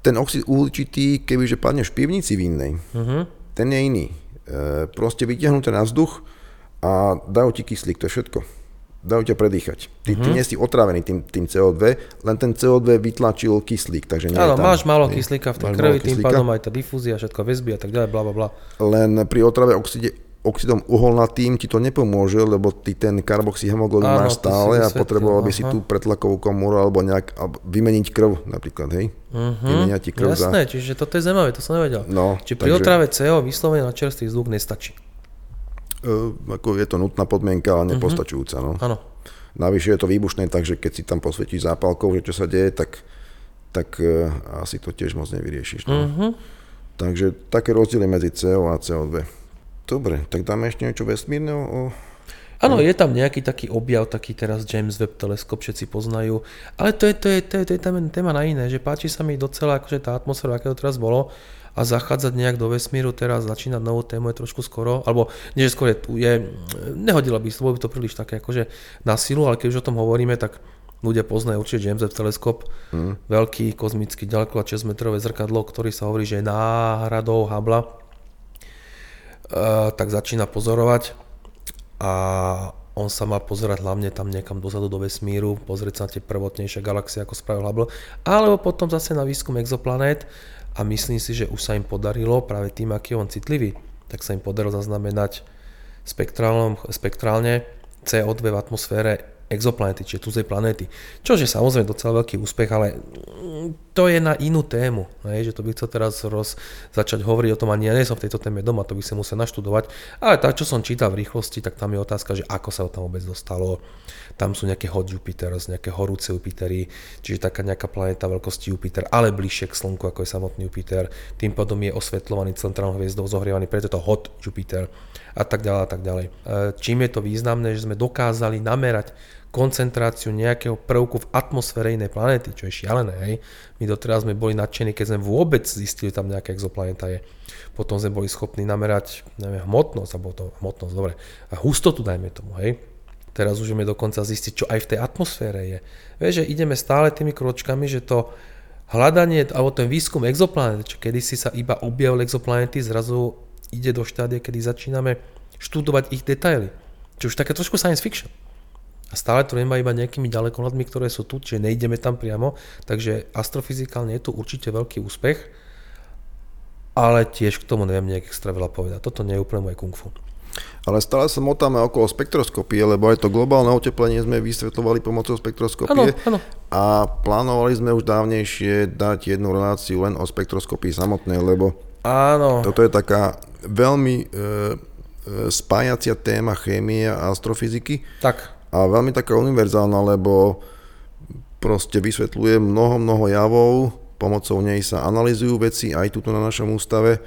ten oxid uhličitý, kebyže padneš v pivnici vinnej, Uh-huh. ten je iný. E, proste vytiahnuté na vzduch a dajú ti kyslík, to je všetko. Dajú ťa predýchať. Ty, ty nie si otrávený tým, tým CO2, len ten CO2 vytlačil kyslík, takže nie Áno, máš málo kyslíka v tej krvi, tým pádom aj tá difúzia, všetko väzby a tak ďalej, bla bla bla. Len pri otrave oxide, oxidom uholnatým ti to nepomôže, lebo ty ten karboxyhemoglobín Áno, máš stále a potreboval by si tú pretlakovú komoru alebo nejak alebo vymeniť krv napríklad, hej? Mhm, Vymeniať ti krv za... Jasné, čiže toto je zaujímavé, to som nevedel. No, Čiže pri takže- otrave CO vyslovene na čerstvý vzduch nestačí. E, ako je to nutná podmienka, ale nepostačujúca. No. Áno. Navyše je to výbušné, takže keď si tam posvetíš zápalkou, že čo sa deje, tak, tak e, asi to tiež moc nevyriešiš. No. Mhm. Takže také rozdiely medzi CO a CO2. Dobre, tak dáme ešte niečo vesmírneho o... Áno, je tam nejaký taký objav, taký teraz James Webb teleskop, všetci poznajú, ale to je, to je, to je, to je téma, téma na iné, že páči sa mi docela akože tá atmosféra, aké to teraz bolo a zachádzať nejak do vesmíru teraz, začínať novú tému je trošku skoro, alebo nie, že skôr je, je, nehodila by, bolo by to príliš také akože na silu, ale keď už o tom hovoríme, tak ľudia poznajú určite James Webb teleskop, mm. veľký kozmický ďaleko 6 metrové zrkadlo, ktorý sa hovorí, že je náhradou Hubble, Uh, tak začína pozorovať a on sa má pozerať hlavne tam niekam dozadu do vesmíru, pozrieť sa na tie prvotnejšie galaxie, ako spravil Hubble, alebo potom zase na výskum exoplanét a myslím si, že už sa im podarilo, práve tým, aký je on citlivý, tak sa im podarilo zaznamenať spektrálne CO2 v atmosfére exoplanety, čiže cudzej planéty. Čo je samozrejme docela veľký úspech, ale mm, to je na inú tému. Hej, že to by chcel teraz roz, začať hovoriť o tom, ani ja nie som v tejto téme doma, to by som musel naštudovať. Ale tak, čo som čítal v rýchlosti, tak tam je otázka, že ako sa ho tam vôbec dostalo. Tam sú nejaké hot Jupiters, nejaké horúce Jupitery, čiže taká nejaká planéta veľkosti Jupiter, ale bližšie k Slnku, ako je samotný Jupiter. Tým pádom je osvetľovaný centrálnou hviezdou, zohrievaný, preto je to hot Jupiter a tak ďalej a tak ďalej. E, Čím je to významné, že sme dokázali namerať koncentráciu nejakého prvku v atmosfére inej planéty, čo je šialené, hej. My doteraz sme boli nadšení, keď sme vôbec zistili, tam nejaká exoplaneta je. Potom sme boli schopní namerať neviem, hmotnosť, alebo to hmotnosť, dobre, a hustotu dajme tomu, hej. Teraz už vieme dokonca zistiť, čo aj v tej atmosfére je. Vieš, že ideme stále tými kročkami, že to hľadanie, alebo ten výskum exoplanet, čo kedysi sa iba objavili exoplanety, zrazu ide do štádia, kedy začíname študovať ich detaily. Čo už také trošku science fiction. A stále to nemá iba nejakými ďalekohľadmi, ktoré sú tu, čiže nejdeme tam priamo, takže astrofyzikálne je tu určite veľký úspech, ale tiež k tomu neviem nejak extra veľa povedať. Toto nie je úplne moje kung fu. Ale stále sa motáme okolo spektroskopie, lebo aj to globálne oteplenie sme vysvetľovali pomocou spektroskopie áno. a plánovali sme už dávnejšie dať jednu reláciu len o spektroskopii samotnej, lebo Áno, toto je taká veľmi e, e, spájacia téma chémie a astrofyziky tak. A veľmi taká univerzálna, lebo proste vysvetľuje mnoho, mnoho javov, pomocou nej sa analizujú veci aj tuto na našom ústave,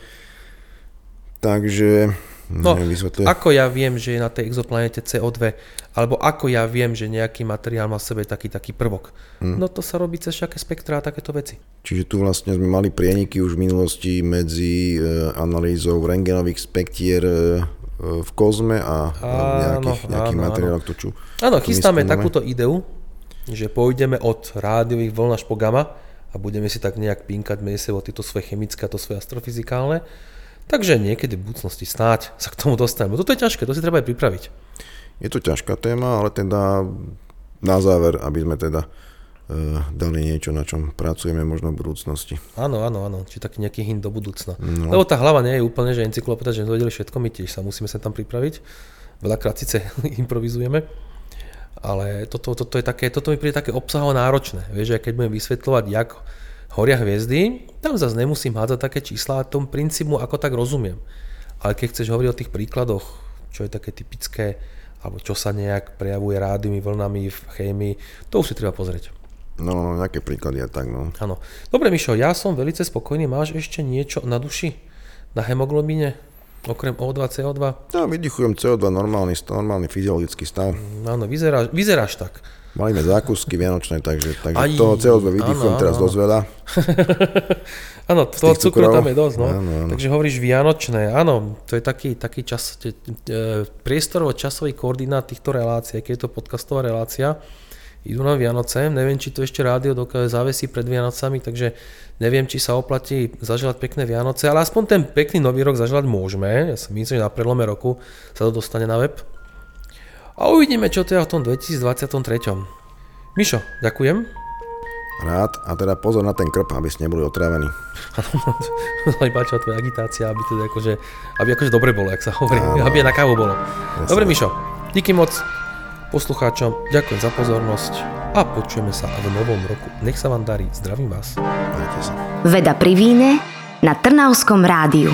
takže No, neviem, vysvetľuje. ako ja viem, že je na tej exoplanete CO2, alebo ako ja viem, že nejaký materiál má v sebe taký taký prvok. Hm. No to sa robí cez všaké spektrá a takéto veci. Čiže tu vlastne sme mali prieniky už v minulosti medzi e, analýzou rengenových spektier e, v kozme a, Áno, nejakých, nejakých áno, materiálov, to čo Áno, chystáme takúto ideu, že pôjdeme od rádiových vln až po gamma a budeme si tak nejak pinkať medzi sebou tieto svoje chemické a to svoje astrofyzikálne. Takže niekedy v budúcnosti snáď sa k tomu dostaneme. Toto je ťažké, to si treba aj pripraviť. Je to ťažká téma, ale teda na záver, aby sme teda dali niečo, na čom pracujeme možno v budúcnosti. Áno, áno, áno, či taký nejaký hint do budúcna. No. Lebo tá hlava nie je úplne, že encyklopédia, že vedeli všetko, my tiež sa musíme sa tam pripraviť. Veľakrát síce improvizujeme, ale toto, toto, je také, toto mi príde také obsahovo náročné. Vieš, že keď budem vysvetľovať, jak horia hviezdy, tam zase nemusím hádzať také čísla, a tom princípu ako tak rozumiem. Ale keď chceš hovoriť o tých príkladoch, čo je také typické, alebo čo sa nejak prejavuje rádnymi vlnami v chémii, to už si treba pozrieť. No, nejaké príklady a tak, no. Áno. Dobre, Mišo, ja som veľmi spokojný. Máš ešte niečo na duši? Na hemoglobíne? Okrem O2, CO2? Ja vydychujem CO2, normálny, normálny fyziologický stav. Áno, vyzeráš, vyzeráš tak. Mali sme zákusky vianočné, takže, takže Aj, toho CO2 vydychujem áno, teraz áno. dosť veľa. áno, toho cukru tam je dosť, no. Áno, áno. Takže hovoríš vianočné, áno, to je taký, taký čas, e, priestorovo-časový koordinát týchto relácií, keď je to podcastová relácia, idú na Vianoce, neviem, či to ešte rádio dokáže závesí pred Vianocami, takže neviem, či sa oplatí zaželať pekné Vianoce, ale aspoň ten pekný nový rok zaželať môžeme, ja si myslím, že na predlome roku sa to dostane na web. A uvidíme, čo to je v tom 2023. Mišo, ďakujem. Rád a teda pozor na ten krp, aby ste neboli otrávení. Áno, mi páčila tvoja agitácia, aby, teda akože, aby akože dobre bolo, jak sa hovorí, Áno. aby na kávu bolo. Presne. Dobre Mišo, díky moc poslucháčom, ďakujem za pozornosť a počujeme sa v novom roku. Nech sa vám darí, zdravím vás. Majte sa. Veda pri víne na Trnavskom rádiu.